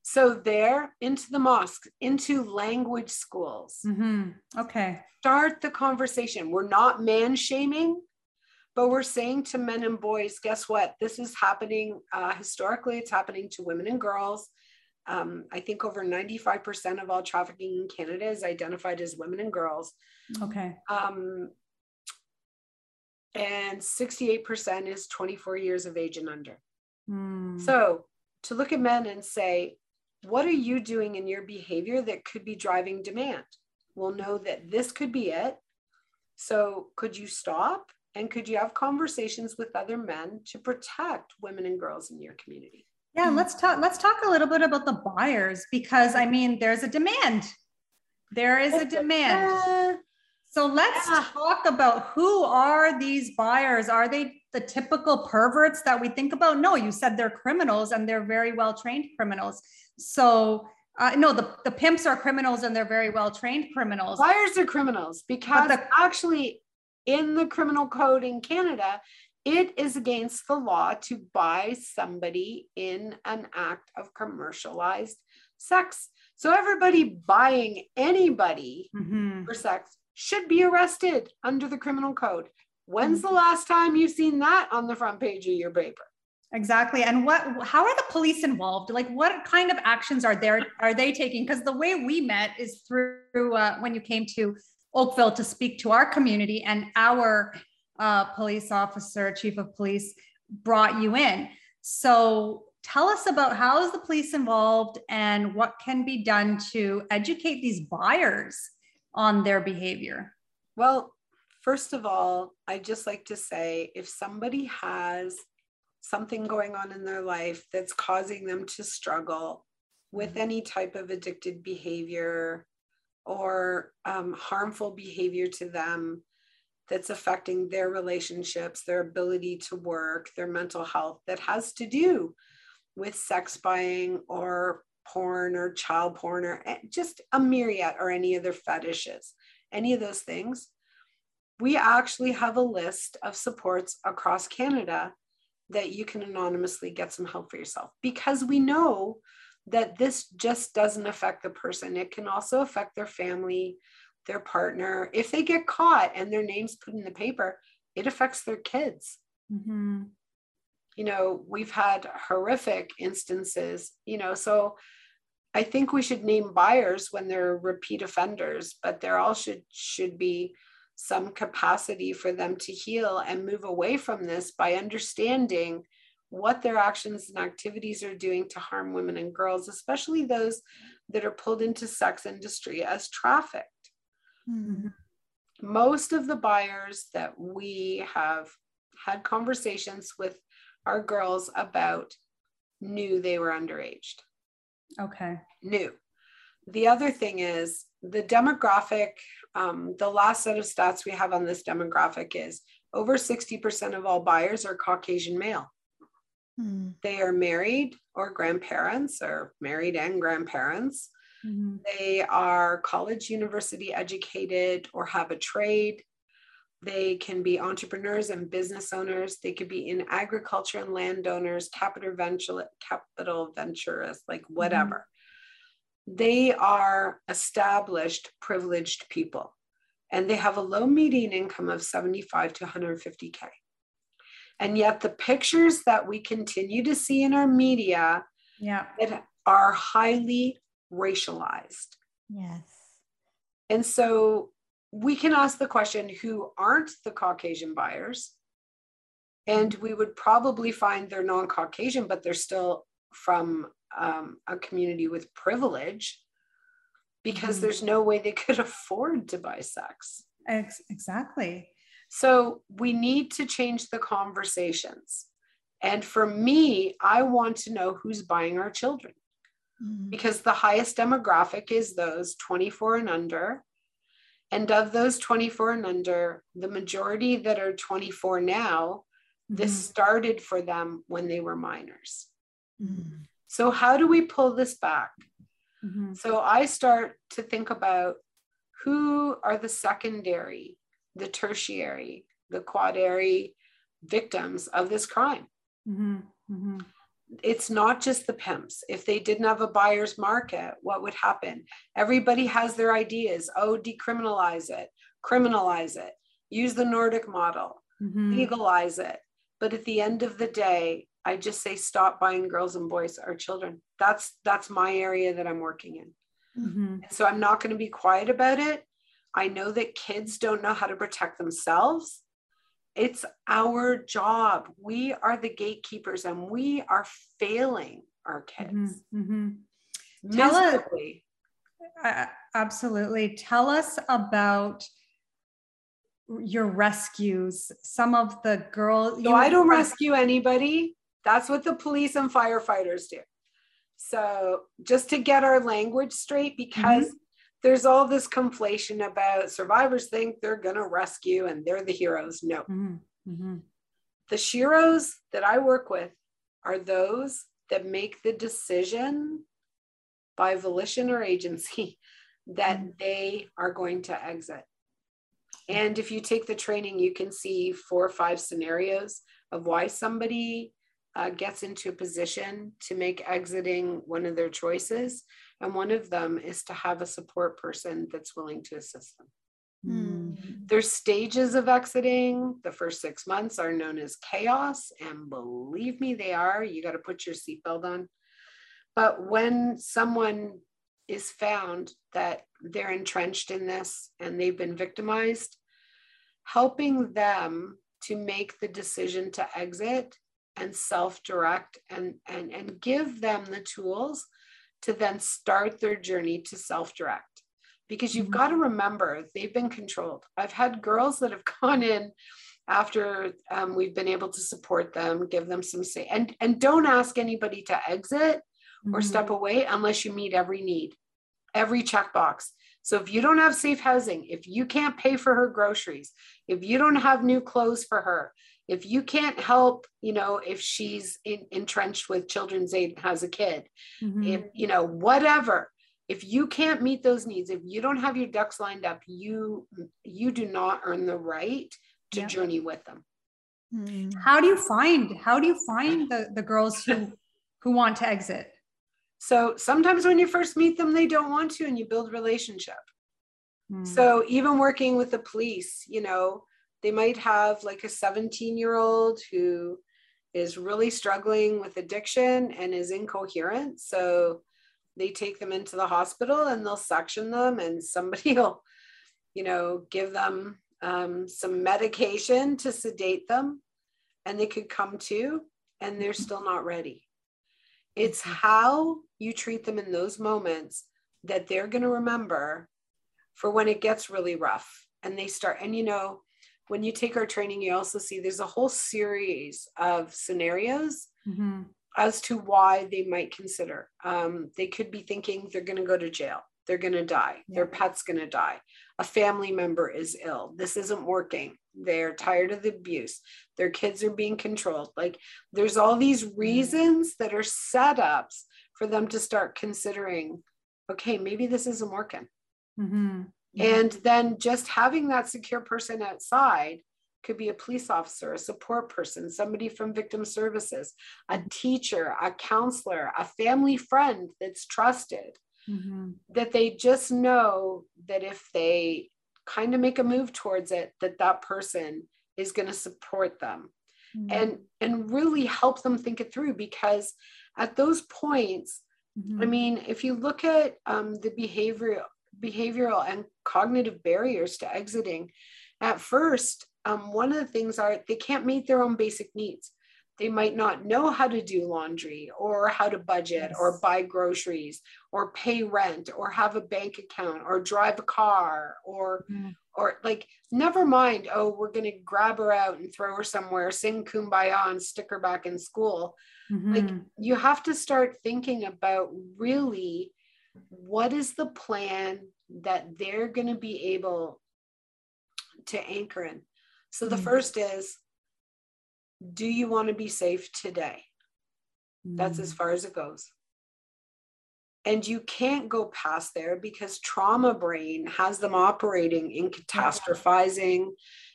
So there into the mosques, into language schools. Mm-hmm. Okay. Start the conversation. We're not man shaming, but we're saying to men and boys, guess what? This is happening uh, historically. It's happening to women and girls. Um, I think over 95% of all trafficking in Canada is identified as women and girls. Okay. Um, and 68% is 24 years of age and under. Mm. So to look at men and say, what are you doing in your behavior that could be driving demand? We'll know that this could be it. So, could you stop and could you have conversations with other men to protect women and girls in your community? Yeah, let's talk let's talk a little bit about the buyers because I mean there's a demand. There is a demand. So let's yeah. talk about who are these buyers? Are they the typical perverts that we think about? No, you said they're criminals and they're very well trained criminals. So uh, no, the, the pimps are criminals and they're very well trained criminals. Buyers are criminals because the, actually, in the criminal code in Canada, it is against the law to buy somebody in an act of commercialized sex. So everybody buying anybody mm-hmm. for sex should be arrested under the criminal code. When's the last time you've seen that on the front page of your paper? Exactly. And what how are the police involved? Like what kind of actions are there are they taking? Because the way we met is through uh, when you came to Oakville to speak to our community and our uh, police officer, chief of police brought you in. So tell us about how is the police involved and what can be done to educate these buyers on their behavior? Well, first of all, I just like to say if somebody has something going on in their life that's causing them to struggle with mm-hmm. any type of addicted behavior or um, harmful behavior to them that's affecting their relationships, their ability to work, their mental health that has to do with sex buying or porn or child porn or just a myriad or any other fetishes, any of those things. We actually have a list of supports across Canada that you can anonymously get some help for yourself because we know that this just doesn't affect the person. It can also affect their family, their partner. If they get caught and their name's put in the paper, it affects their kids. Mm-hmm. You know, we've had horrific instances, you know, so I think we should name buyers when they're repeat offenders, but there all should should be some capacity for them to heal and move away from this by understanding what their actions and activities are doing to harm women and girls, especially those that are pulled into sex industry as trafficked. Mm-hmm. Most of the buyers that we have had conversations with our girls about knew they were underaged. Okay. Knew. The other thing is the demographic, um, the last set of stats we have on this demographic is over 60% of all buyers are Caucasian male. Hmm. They are married or grandparents, or married and grandparents. Mm-hmm. They are college, university educated, or have a trade. They can be entrepreneurs and business owners. They could be in agriculture and landowners, capital venture, capital venturists, like whatever. Mm-hmm they are established privileged people and they have a low median income of 75 to 150k and yet the pictures that we continue to see in our media yeah that are highly racialized yes and so we can ask the question who aren't the caucasian buyers and we would probably find they're non-caucasian but they're still from um, a community with privilege because mm there's no way they could afford to buy sex. Ex- exactly. So we need to change the conversations. And for me, I want to know who's buying our children mm because the highest demographic is those 24 and under. And of those 24 and under, the majority that are 24 now, mm this mm-hmm. started for them when they were minors. mm so, how do we pull this back? Mm-hmm. So, I start to think about who are the secondary, the tertiary, the quaternary victims of this crime. It's not just the pimps. If they didn't have a buyer's market, what would happen? Everybody has their ideas. Oh, decriminalize it, criminalize it, use the Nordic model, mm-hmm. legalize it. But at the end of the day, I just say stop buying girls and boys our children. That's that's my area that I'm working in. Mm-hmm. So I'm not going to be quiet about it. I know that kids don't know how to protect themselves. It's our job. We are the gatekeepers and we are failing our kids. Mm-hmm. mm-hmm. Tell us, uh, absolutely. Tell us about your rescues. Some of the girls. No, I don't rescue anybody. That's what the police and firefighters do. So, just to get our language straight, because mm-hmm. There's all this conflation about survivors think they're going to rescue and they're the heroes. No. Mm-hmm. Mm-hmm. The sheroes that I work with are those that make the decision by volition or agency that mm-hmm. they are going to exit. And if you take the training, you can see four or five scenarios of why somebody uh, gets into a position to make exiting one of their choices. And one of them is to have a support person that's willing to assist them. Mm. There's stages of exiting. The first six months are known as chaos. And believe me, they are. You got to put your seatbelt on. But when someone is found that they're entrenched in this and they've been victimized, helping them to make the decision to exit and self-direct and, and, and give them the tools to then start their journey to self-direct because you've mm-hmm. got to remember they've been controlled i've had girls that have gone in after um, we've been able to support them give them some say and and don't ask anybody to exit mm-hmm. or step away unless you meet every need every checkbox so if you don't have safe housing if you can't pay for her groceries if you don't have new clothes for her if you can't help you know if she's in, entrenched with children's aid and has a kid mm-hmm. if you know whatever if you can't meet those needs if you don't have your ducks lined up you you do not earn the right to yep. journey with them mm. how do you find how do you find the the girls who who want to exit so sometimes when you first meet them they don't want to and you build relationship mm. so even working with the police you know they might have like a 17 year old who is really struggling with addiction and is incoherent so they take them into the hospital and they'll suction them and somebody will you know give them um, some medication to sedate them and they could come to and they're still not ready. It's how you treat them in those moments that they're going to remember for when it gets really rough and they start and you know when you take our training you also see there's a whole series of scenarios mm-hmm as to why they might consider. Um, they could be thinking they're going to go to jail, they're going to die, yeah. their pet's going to die, a family member is ill, this isn't working, they're tired of the abuse, their kids are being controlled. Like there's all these reasons that are setups for them to start considering, okay, maybe this isn't working. Mm-hmm. And then just having that secure person outside could be a police officer, a support person, somebody from victim services, a teacher, a counselor, a family friend that's trusted. Mm-hmm. That they just know that if they kind of make a move towards it, that that person is going to support them mm-hmm. and and really help them think it through. Because at those points, mm-hmm. I mean, if you look at um, the behavioral behavioral and cognitive barriers to exiting, at first um, one of the things are they can't meet their own basic needs. They might not know how to do laundry or how to budget yes. or buy groceries or pay rent or have a bank account or drive a car or mm. or like never mind oh we're going to grab her out and throw her somewhere sing kumbaya and stick her back in school mm-hmm. like you have to start thinking about really what is the plan that they're going to be able to anchor in so the mm-hmm. first is do you want to be safe today? Mm-hmm. That's as mm. far as it goes. And you can't go past there because trauma brain has them operating in catastrophizing.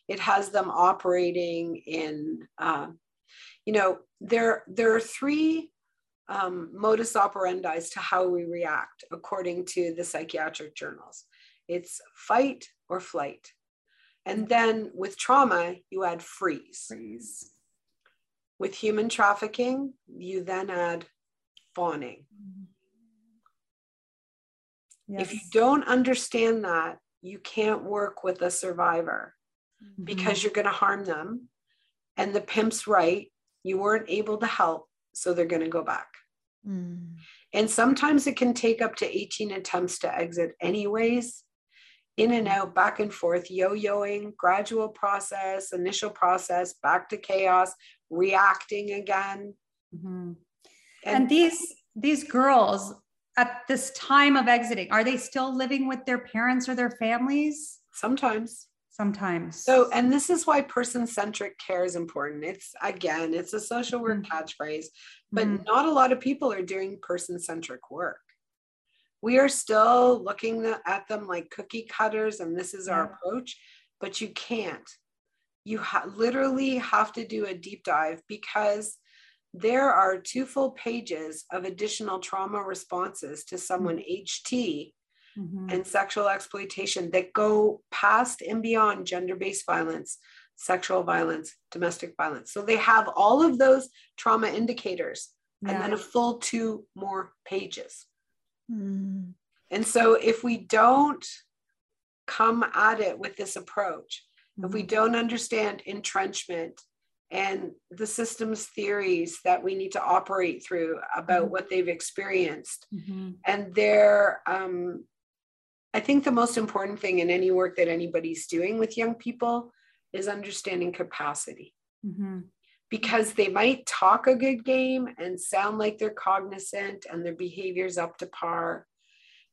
It has them operating in, uh, you know, there, there are three um, modus operandi is to how we react according to the psychiatric journals it's fight or flight. And then with trauma, you add freeze. Freeze. With human trafficking, you then add fawning. Yes. If you don't understand that, you can't work with a survivor mm-hmm. because you're going to harm them. And the pimp's right, you weren't able to help, so they're going to go back. Mm. And sometimes it can take up to 18 attempts to exit, anyways in and out, back and forth, yo-yoing, gradual process, initial process, back to chaos, reacting again. Mm-hmm. And, and these these girls at this time of exiting, are they still living with their parents or their families? Sometimes. Sometimes. So, and this is why person centric care is important. It's again, it's a social work mm-hmm. catchphrase, but mm-hmm. not a lot of people are doing person centric work we are still looking at them like cookie cutters and this is our approach but you can't you ha- literally have to do a deep dive because there are two full pages of additional trauma responses to someone ht mm-hmm. and sexual exploitation that go past and beyond gender based violence, sexual violence, domestic violence. So they have all of those trauma indicators yeah. and then a full two more pages. Mm. And so if we don't come at it with this approach, mm-hmm. if we mm-hmm. don't understand entrenchment and the systems theories that we need to operate through about mm-hmm. what they've experienced mm-hmm. and their um, i think the most important thing in any work that anybody's doing with young people is understanding capacity mm-hmm. because they might talk a good game and sound like they're cognizant and their behavior's up to par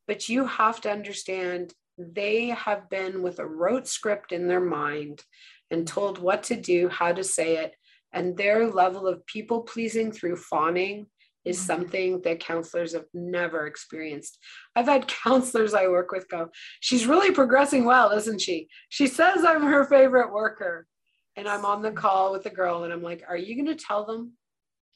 but you have to understand they have been with a rote script in their mind and told what to do, how to say it. And their level of people pleasing through fawning is mm-hmm. something that counselors have never experienced. I've had counselors I work with go, She's really progressing well, isn't she? She says I'm her favorite worker. And I'm on the call with the girl, and I'm like, Are you going to tell them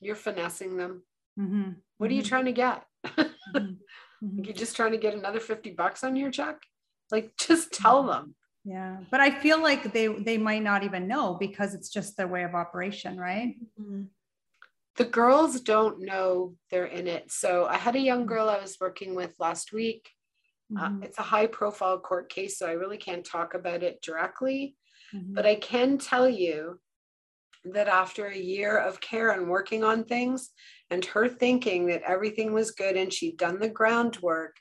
you're finessing them? Mm-hmm. What are you mm-hmm. trying to get? mm-hmm. You're just trying to get another 50 bucks on your check? Like, just tell them yeah but i feel like they they might not even know because it's just their way of operation right mm-hmm. The girls don't know they're in it so i had a young girl i was working with last week uh, mm-hmm. uh, it's a high profile court case so i really can't talk about it directly mm-hmm. but i can tell you that after a year of care and working on things and her thinking that everything was good and she'd done the groundwork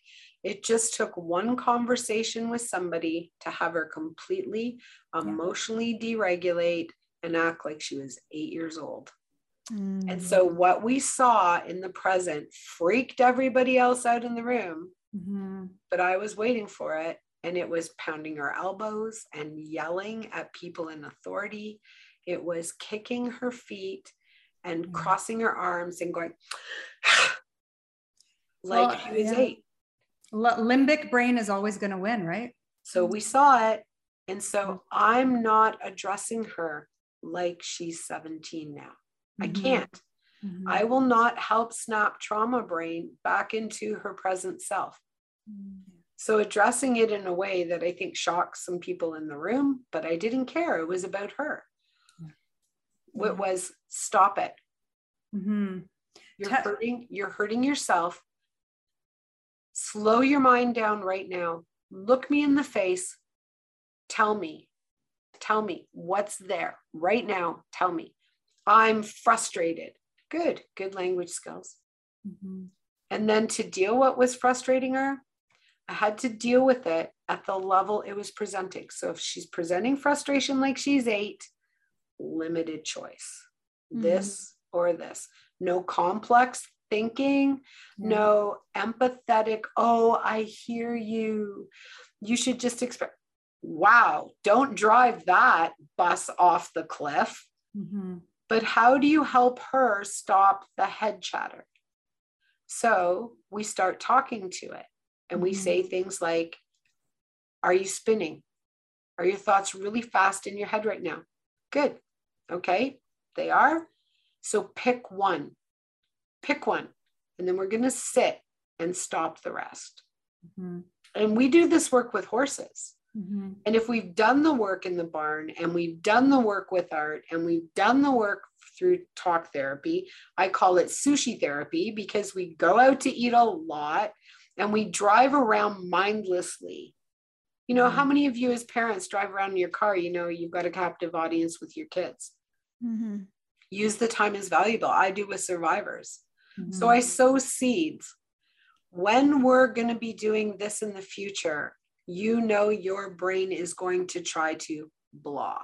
it just took one conversation with somebody to have her completely emotionally deregulate and act like she was eight years old. Mm. And so, what we saw in the present freaked everybody else out in the room, mm-hmm. but I was waiting for it. And it was pounding her elbows and yelling at people in authority. It was kicking her feet and mm. crossing her arms and going, like well, she was yeah. eight limbic brain is always going to win, right? So we saw it. And so I'm not addressing her like she's 17 now. Mm-hmm. I can't. Mm-hmm. I will not help snap trauma brain back into her present self. Mm-hmm. So addressing it in a way that I think shocks some people in the room, but I didn't care. It was about her. Yeah. It was stop it. Mm-hmm. You're hurting, you're hurting yourself Slow your mind down right now. Look me in the face. Tell me, tell me what's there right now. Tell me. I'm frustrated. Good, good language skills. Mm-hmm. And then to deal what was frustrating her, I had to deal with it at the level it was presenting. So if she's presenting frustration like she's eight, limited choice. Mm-hmm. This or this. No complex thinking, yeah. no empathetic, oh, I hear you. You should just expect, wow, don't drive that bus off the cliff. Mm-hmm. But how do you help her stop the head chatter? So we start talking to it and we mm-hmm. say things like, Are you spinning? Are your thoughts really fast in your head right now? Good. Okay, they are. So pick one pick one, and then we're going to sit and stop the rest. Mm-hmm. And we do this work with horses. Mm-hmm. And if we've done the work in the barn and we've done the work with art and we've done the work through talk therapy, I call it sushi therapy because we go out to eat a lot and we drive around mindlessly. You know, mm-hmm. how many of you as parents drive around in your car? You know, you've got a captive audience with your kids. Mm-hmm. Use the time as valuable. I do with survivors. Mm-hmm. So I sow seeds. When we're going to be doing this in the future, you know your brain is going to try to blah.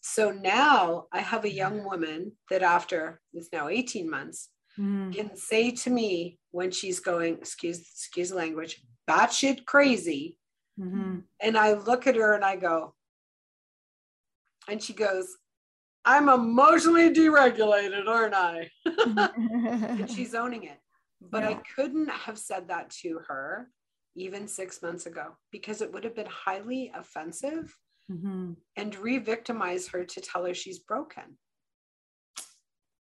So now I have a young woman that after it's now 18 months mm. can say to me when she's going, excuse, excuse the language, batshit crazy. Mm-hmm. And I look at her and I go, and she goes, I'm emotionally deregulated, aren't I? and she's owning it. But yeah. I couldn't have said that to her even six months ago because it would have been highly offensive mm-hmm. and re victimize her to tell her she's broken.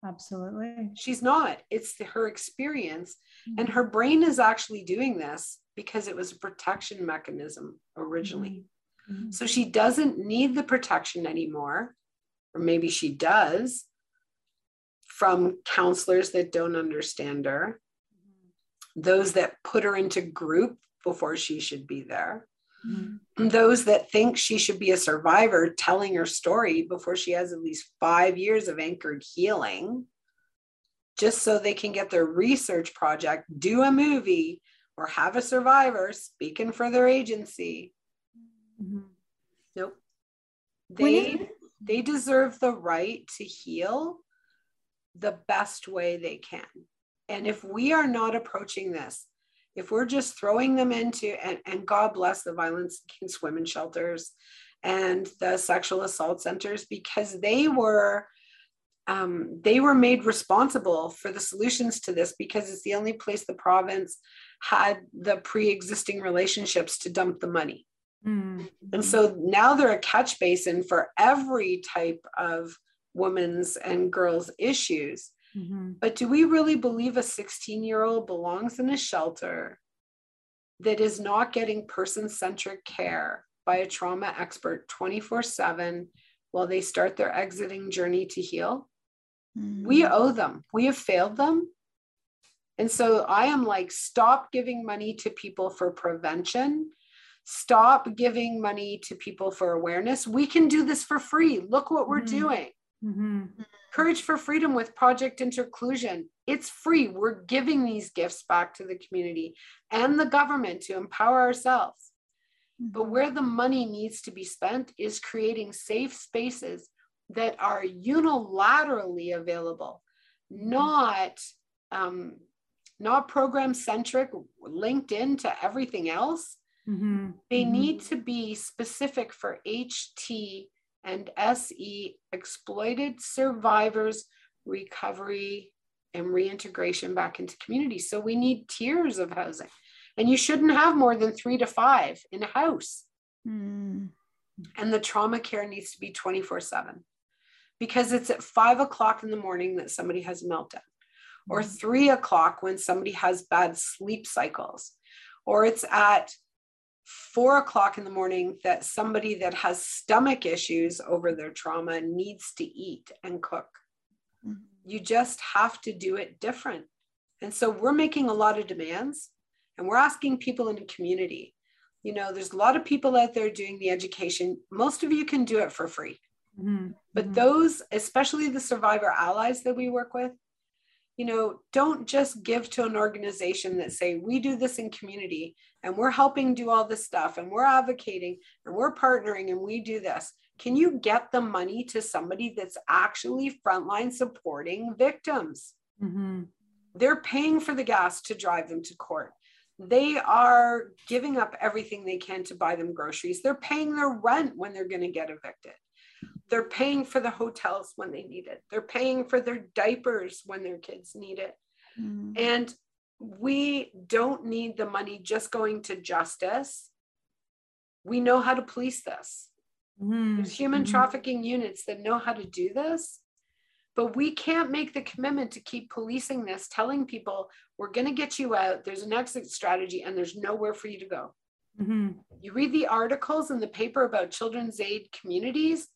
Absolutely. She's not. It's the, her experience. Mm-hmm. And her brain is actually doing this because it was a protection mechanism originally. Mm-hmm. So she doesn't need the protection anymore, or maybe she does from counselors that don't understand her, those that put her into group before she should be there, Mhm. those that think she should be a survivor telling her story before she has at least five years of anchored healing, just so they can get their research project, do a movie, or have a survivor speaking for their agency. Mhm. Nope. They it- they deserve the right to heal the best way they can. And if we are not approaching this, if we're just throwing them into, and, and God bless the violence against women shelters and the sexual assault centers, because they were um, they were made responsible for the solutions to this because it's the only place the province had the pre-existing relationships to dump the money. Mhm. And so now they're a catch basin for every type of women's and girls' issues. Mhm. But do we really believe a 16 year old belongs in a shelter that is not getting person centric care by a trauma expert 24 7 while they start their exiting journey to heal? We Mm. owe them, we have failed them. And so I am like, stop giving money to people for prevention. Stop giving money to people for awareness. We can do this for free. Look what we're Mhm. doing. Mhm. Courage for Freedom with Project Interclusion. It's free. We're giving these gifts back to the community and the government to empower ourselves. But Mm-hmm. where the money needs to be spent is creating safe spaces that are unilaterally available, not um, not program centric, linked into everything else. Mhm. They Mhm. need to be specific for HT and SE exploited survivors recovery and reintegration back into community. So we need tiers of housing. And you shouldn't have more than three to five in a house. Mm. And the trauma care needs to be 24 7 because it's at five o'clock in the morning that somebody has a meltdown, or three o'clock when somebody has bad sleep cycles, or it's at four o'clock in the morning that somebody that has stomach issues over their trauma needs to eat and cook. Mhm. You just have to do it different. And so we're making a lot of demands and we're asking people in the community. You know, there's a lot of people out there doing the education. Most of you can do it for free. Mhm. But Mhm. those, especially the survivor allies that we work with, you know, don't just give to an organization that say, we do this in community and we're helping do all this stuff and we're advocating and we're partnering and we do this. Can you get the money to somebody that's actually frontline supporting victims? Mhm. They're paying for the gas to drive them to court. They are giving up everything they can to buy them groceries. They're paying their rent when they're going to get evicted. They're paying for the hotels when they need it. They're paying for their diapers when their kids need it. Mm. And we don't need the money just going to justice. We know how to police this. Mhm. There's human Mhm. trafficking units that know how to do this. But we can't make the commitment to keep policing this, telling people we're going to get you out. There's an exit strategy and there's nowhere for you to go. Mhm. You read the articles in the paper about children's aid communities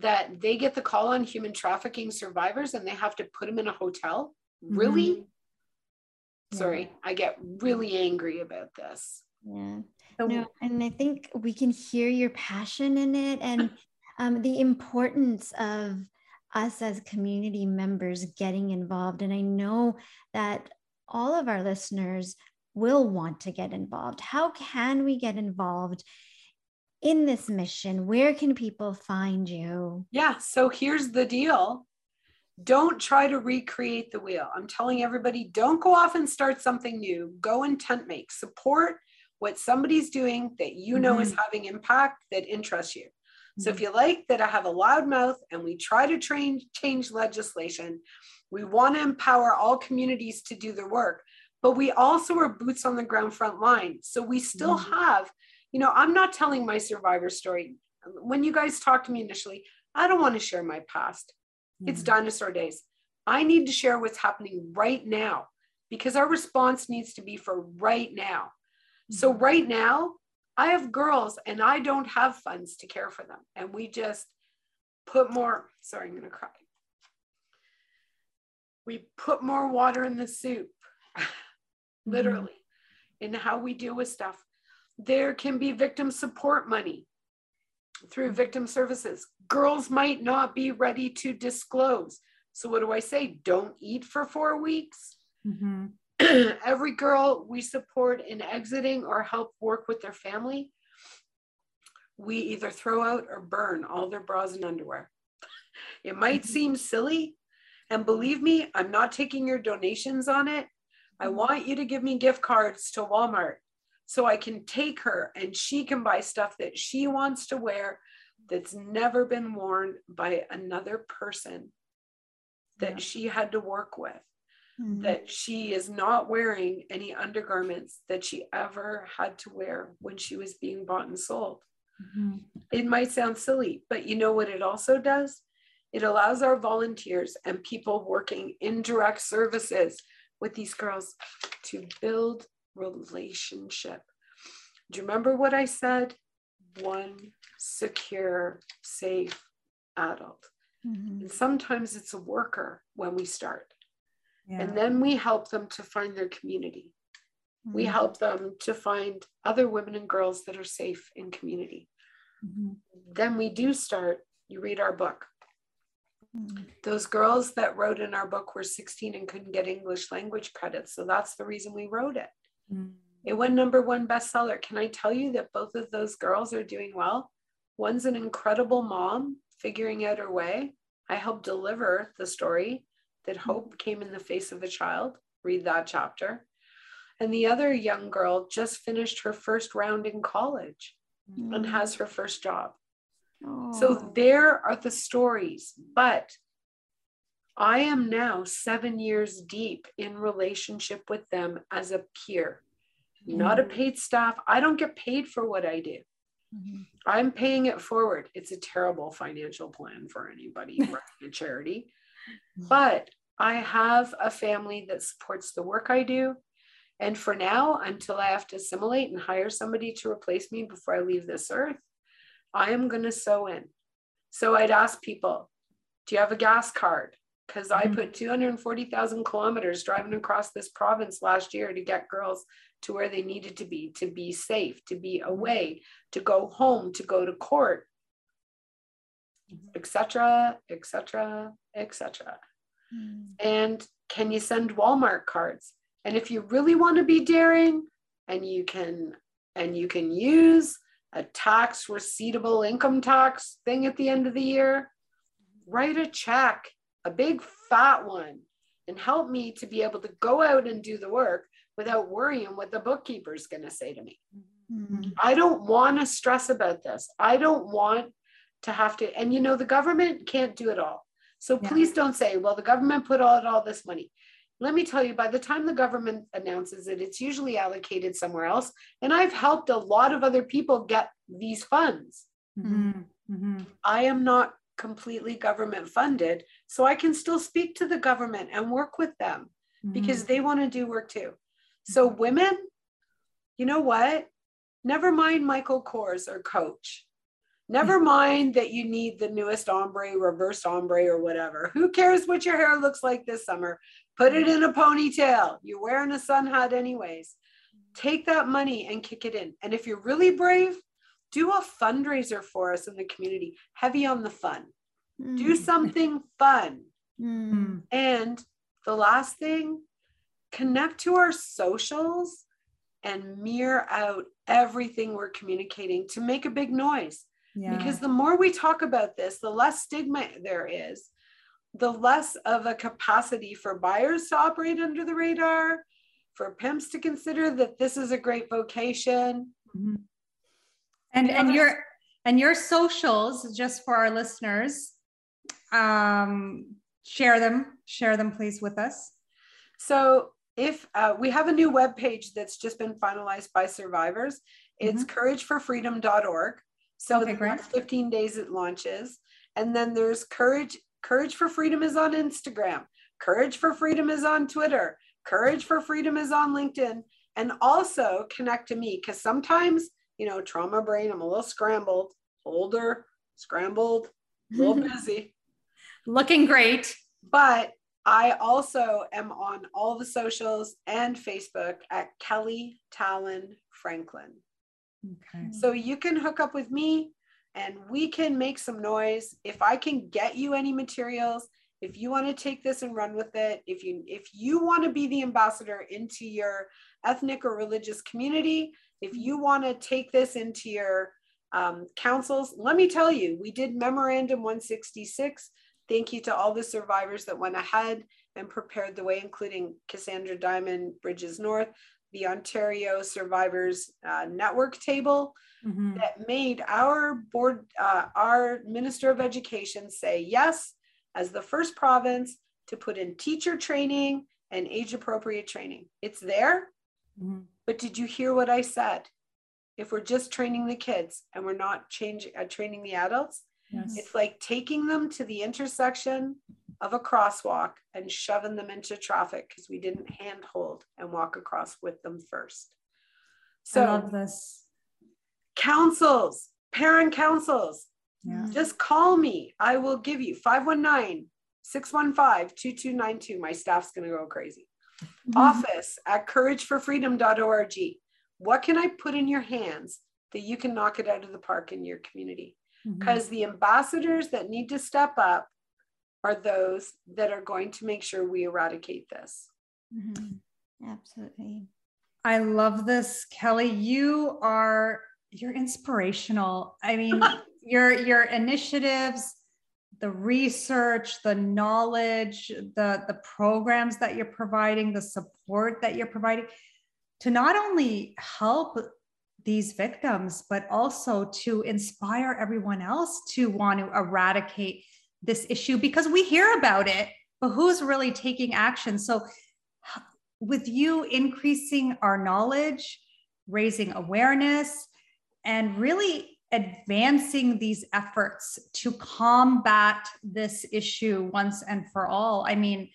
that they get the call on human trafficking survivors and they have to put them in a hotel. Really? Sorry, I get really angry about this. Yeah. So- No, and I think we can hear your passion in it and um, the importance of us as community members getting involved. And I know that all of our listeners will want to get involved. How can we get involved in this mission? Where can people find you? Yeah, so here's the deal. Don't try to recreate the wheel. I'm telling everybody, don't go off and start something new. Go and tent make. Support what somebody's doing that you know is having impact that interests you. So if you like that I have a loud mouth and we try to train change legislation, we want to empower all communities to do their work, but we also are boots on the ground front line. So we still Mhm. have, you know, I'm not telling my survivor story. When you guys talked to me initially, I don't want to share my past. It's Mhm. dinosaur days. I need to share what's happening right now because our response needs to be for right now. So right now, I have girls and I don't have funds to care for them. And we just put more, sorry, I'm going to cry. We put more water in the soup, literally, in how we deal with stuff. There can be victim support money through victim services. Girls might not be ready to disclose. So, what do I say? Don't eat for four weeks. Mm-hmm. Every girl we support in exiting or help work with their family, we either throw out or burn all their bras and underwear. It might Mm-hmm. seem silly. And believe me, I'm not taking your donations on it. I Mm-hmm. want you to give me gift cards to Walmart so I can take her and she can buy stuff that she wants to wear that's never been worn by another person that Yeah. she had to work with Mhm. that she is not wearing any undergarments that she ever had to wear when she was being bought and sold. Mm-hmm. It might sound silly, but you know what it also does? It allows our volunteers and people working in direct services with these girls to build relationship. Do you remember what I said? One secure, safe adult. Mhm. And sometimes it's a worker when we start. Yeah. And then we help them to find their community. We Mhm. help them to find other women and girls that are safe in community. Mhm. Then we do start, you read our book. Mhm. Those girls that wrote in our book were 16 and couldn't get English language credits. So that's the reason we wrote it. Mm. It went number one bestseller. Can I tell you that both of those girls are doing well? One's an incredible mom figuring out her way. I helped deliver the story that hope came in the face of a child. Read that chapter. And the other young girl just finished her first round in college and Mhm. has her first job. Oh. So there are the stories. But I am now seven years deep in relationship with them as a peer, not a paid staff. I don't get paid for what I do. Mhm. I'm paying it forward. It's a terrible financial plan for anybody running a charity. But I have a family that supports the work I do. And for now, until I have to assimilate and hire somebody to replace me before I leave this earth, I am going to sew in. So I'd ask people, do you have a gas card? Because I Mhm. put 240,000 kilometers driving across this province last year to get girls to where they needed to be, to be safe, to be away, to go home, to go to court, etc., etc., etc. And can you send Walmart cards? And if you really want to be daring and you can and you can use a tax receivable income tax thing at the end of the year, write a check, a big fat one, and help me to be able to go out and do the work without worrying what the bookkeeper's going to say to me. Mhm. I don't want to stress about this. I don't want to have to, and you know, the government can't do it all. So Yeah. please don't say, well, the government put all, all this money. Let me tell you, by the time the government announces it, it's usually allocated somewhere else. And I've helped a lot of other people get these funds. Mhm. Mhm. I am not completely government funded, so I can still speak to the government and work with them mm-hmm. because they want to do work too. So, mm-hmm. women, you know what? Never mind Michael Kors or Coach. Never mm-hmm. mind that you need the newest ombre, reverse ombre, or whatever. Who cares what your hair looks like this summer? Put it in a ponytail. You're wearing a sun hat, anyways. Take that money and kick it in. And if you're really brave, do a fundraiser for us in the community, heavy on the fun. Do Mhm. something fun. Mm. And the last thing, connect to our socials and mirror out everything we're communicating to make a big noise. Yeah. Because the more we talk about this, the less stigma there is, the less of a capacity for buyers to operate under the radar, for pimps to consider that this is a great vocation. Mhm. And You know, and your and your socials, just for our listeners, um, share them, share them, please, with us. So if uh, we have a new web page that's just been finalized by survivors, it's courageforfreedom.org. So Mm-hmm. Okay, next 15 days it launches. And then there's courage, courage for freedom is on Instagram. Courage for freedom is on Twitter. Courage for freedom is on LinkedIn. And also connect to me because sometimes, you know, trauma brain, I'm a little scrambled, older, scrambled, a little busy. Looking great. But I also am on all the socials and Facebook at Kelly Tallon Franklin. Okay. So you can hook up with me and we can make some noise. If I can get you any materials, if you want to take this and run with it, if you if you want to be the ambassador into your ethnic or religious community, if you want to take this into your um, councils, let me tell you, we did memorandum 166 Thank you to all the survivors that went ahead and prepared the way, including Cassandra Diamond, Bridges North, the Ontario Survivors uh, Network table mm-hmm. that made our board, uh, our Minister of Education say yes as the first province to put in teacher training and age appropriate training. It's there. Mm-hmm. But did you hear what I said? If we're just training the kids and we're not changing uh, training the adults, Yes. It's like taking them to the intersection of a crosswalk and shoving them into traffic because we didn't handhold and walk across with them first. So, I love this. Councils, parent councils, yeah. just call me. I will give you 519 615 2292. My staff's going to go crazy. Mm-hmm. Office at courageforfreedom.org. What can I put in your hands that you can knock it out of the park in your community? because mm-hmm. the ambassadors that need to step up are those that are going to make sure we eradicate this. Mm-hmm. Absolutely. I love this, Kelly. You are you're inspirational. I mean, your your initiatives, the research, the knowledge, the the programs that you're providing, the support that you're providing to not only help these victims, but also to inspire everyone else to want to eradicate this issue because we hear about it, but who's really taking action? So, with you increasing our knowledge, raising awareness, and really advancing these efforts to combat this issue once and for all. I mean,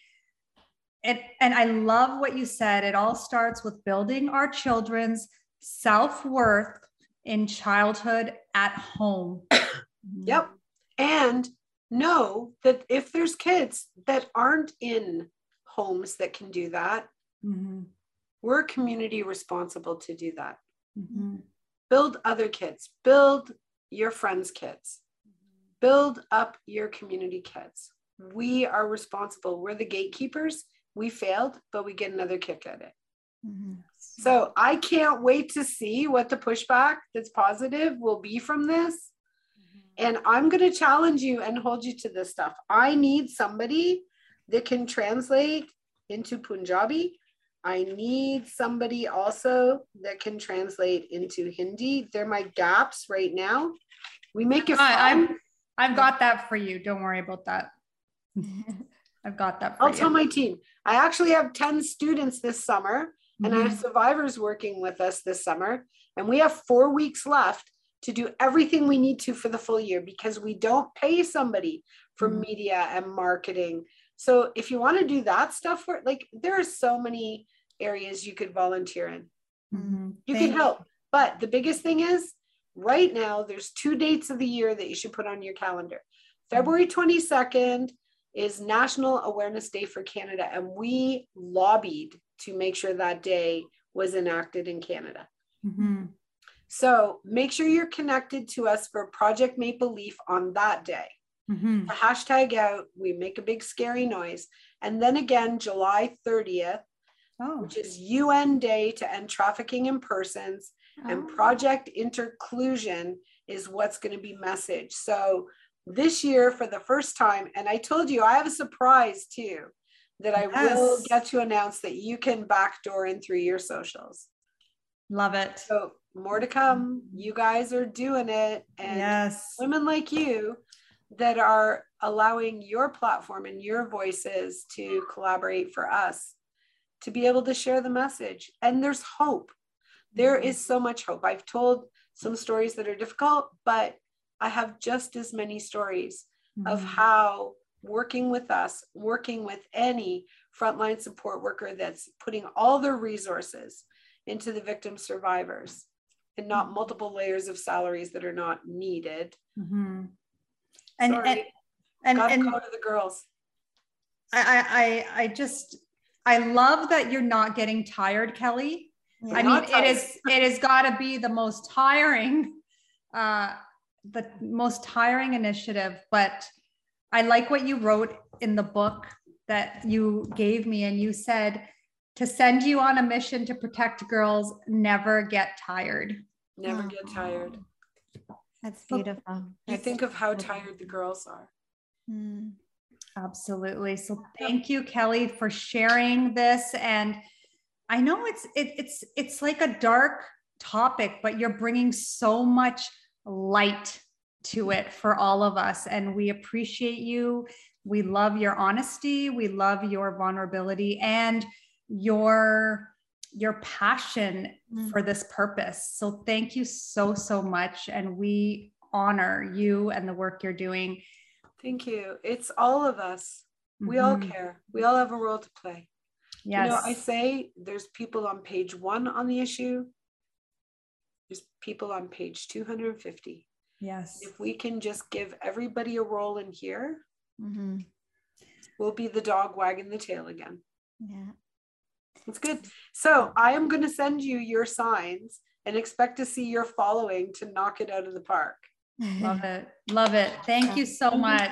it, and I love what you said. It all starts with building our children's self worth in childhood at home. yep. And know that if there's kids that aren't in homes that can do that, mm-hmm. we're community responsible to do that. Mm-hmm. Build other kids, build your friends' kids, build up your community kids. We are responsible. We're the gatekeepers. We failed, but we get another kick at it. Mm-hmm. So I can't wait to see what the pushback that's positive will be from this. Mm-hmm. And I'm going to challenge you and hold you to this stuff. I need somebody that can translate into Punjabi. I need somebody also that can translate into Hindi. They're my gaps right now. We make it. I, I've, I've got that for you. Don't worry about that. I've got that. I'll you. tell my team. I actually have 10 students this summer and mm-hmm. I have survivors working with us this summer. And we have four weeks left to do everything we need to for the full year because we don't pay somebody for mm-hmm. media and marketing. So if you want to do that stuff for like there are so many areas you could volunteer in. Mm-hmm. You Thank can help. But the biggest thing is right now there's two dates of the year that you should put on your calendar. Mm-hmm. February 22nd is National Awareness Day for Canada and we lobbied to make sure that day was enacted in Canada. Mm-hmm. So make sure you're connected to us for Project Maple Leaf on that day. Mm-hmm. hashtag out, we make a big scary noise. And then again, July 30th, oh. which is UN Day to End Trafficking in Persons, oh. and Project Interclusion is what's going to be messaged. So this year, for the first time, and I told you I have a surprise too that I yes. will get to announce that you can backdoor in through your socials. Love it. So more to come. Mm-hmm. You guys are doing it. And yes. women like you that are allowing your platform and your voices to collaborate for us to be able to share the message. And there's hope. There mm-hmm. so much hope. I've told some stories that are difficult, but I have just as many stories mm-hmm. of how working with us, working with any frontline support worker that's putting all their resources into the victim survivors and not Mm-hmm. multiple layers of salaries that are not needed. Mhm. And, Sorry. and and Gotta and go to the girls. I I I just I love that you're not getting tired, Kelly. Yeah. I mean, not it tired. is it has got to be the most tiring, uh, the most tiring initiative. But I like what you wrote in the book that you gave me, and you said to send you on a mission to protect girls, never get tired. Never Oh. get tired. That's beautiful. You That's think of how beautiful. tired the girls are. Mm. Absolutely. So thank you, Kelly, for sharing this. And I know it's it, it's it's like a dark topic, but you're bringing so much light to it for all of us, and we appreciate you. We love your honesty. We love your vulnerability and your your passion Mm. for this purpose. So thank you so so much, and we honor you and the work you're doing. Thank you. It's all of us. We all Mhm. care. We all have a role to play. Yes. You know, I say there's people on page one on the issue. There's people on page 250. yes. If we can just give everybody a role in here, Mhm. we'll be the dog wagging the tail again. Yeah. It's good. So I am going to send you your signs and expect to see your following to knock it out of the park. Love it. Love it. Thank you so much.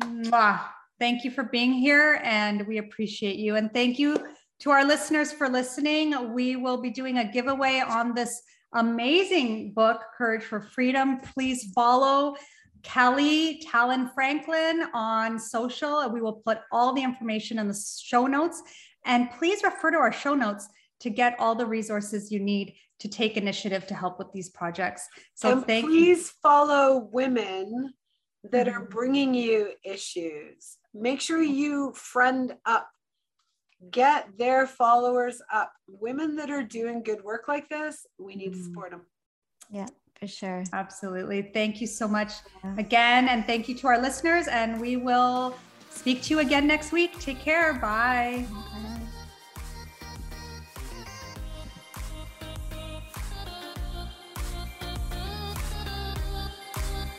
Mwah. Thank you for being here and we appreciate you. And thank you to our listeners for listening. We will be doing a giveaway on this amazing book, Courage for Freedom. Please follow Kelly Tallon Franklin on social. We will put all the information in the show notes. And please refer to our show notes to get all the resources you need to take initiative to help with these projects. So and thank you. please follow women that are Mhm. bringing you issues. Make sure you friend up. Get their followers up. Women that are doing good work like this, we need to Mhm. support them. Yeah, for sure. Absolutely. Thank you so much Yeah. again. And thank you to our listeners. And we will speak to you again next week. Take care. Bye. Bye.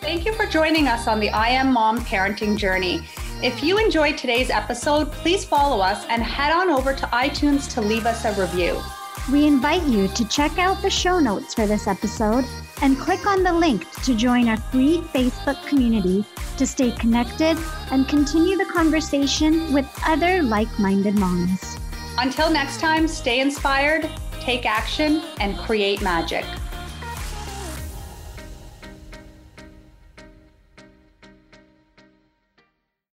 Thank you for joining us on the I Am Mom parenting journey. If you enjoyed today's episode, please follow us and head on over to iTunes to leave us a review. We invite you to check out the show notes for this episode and click on the link to join our free Facebook community to stay connected and continue the conversation with other like minded moms. Until next time, stay inspired, take action, and create magic.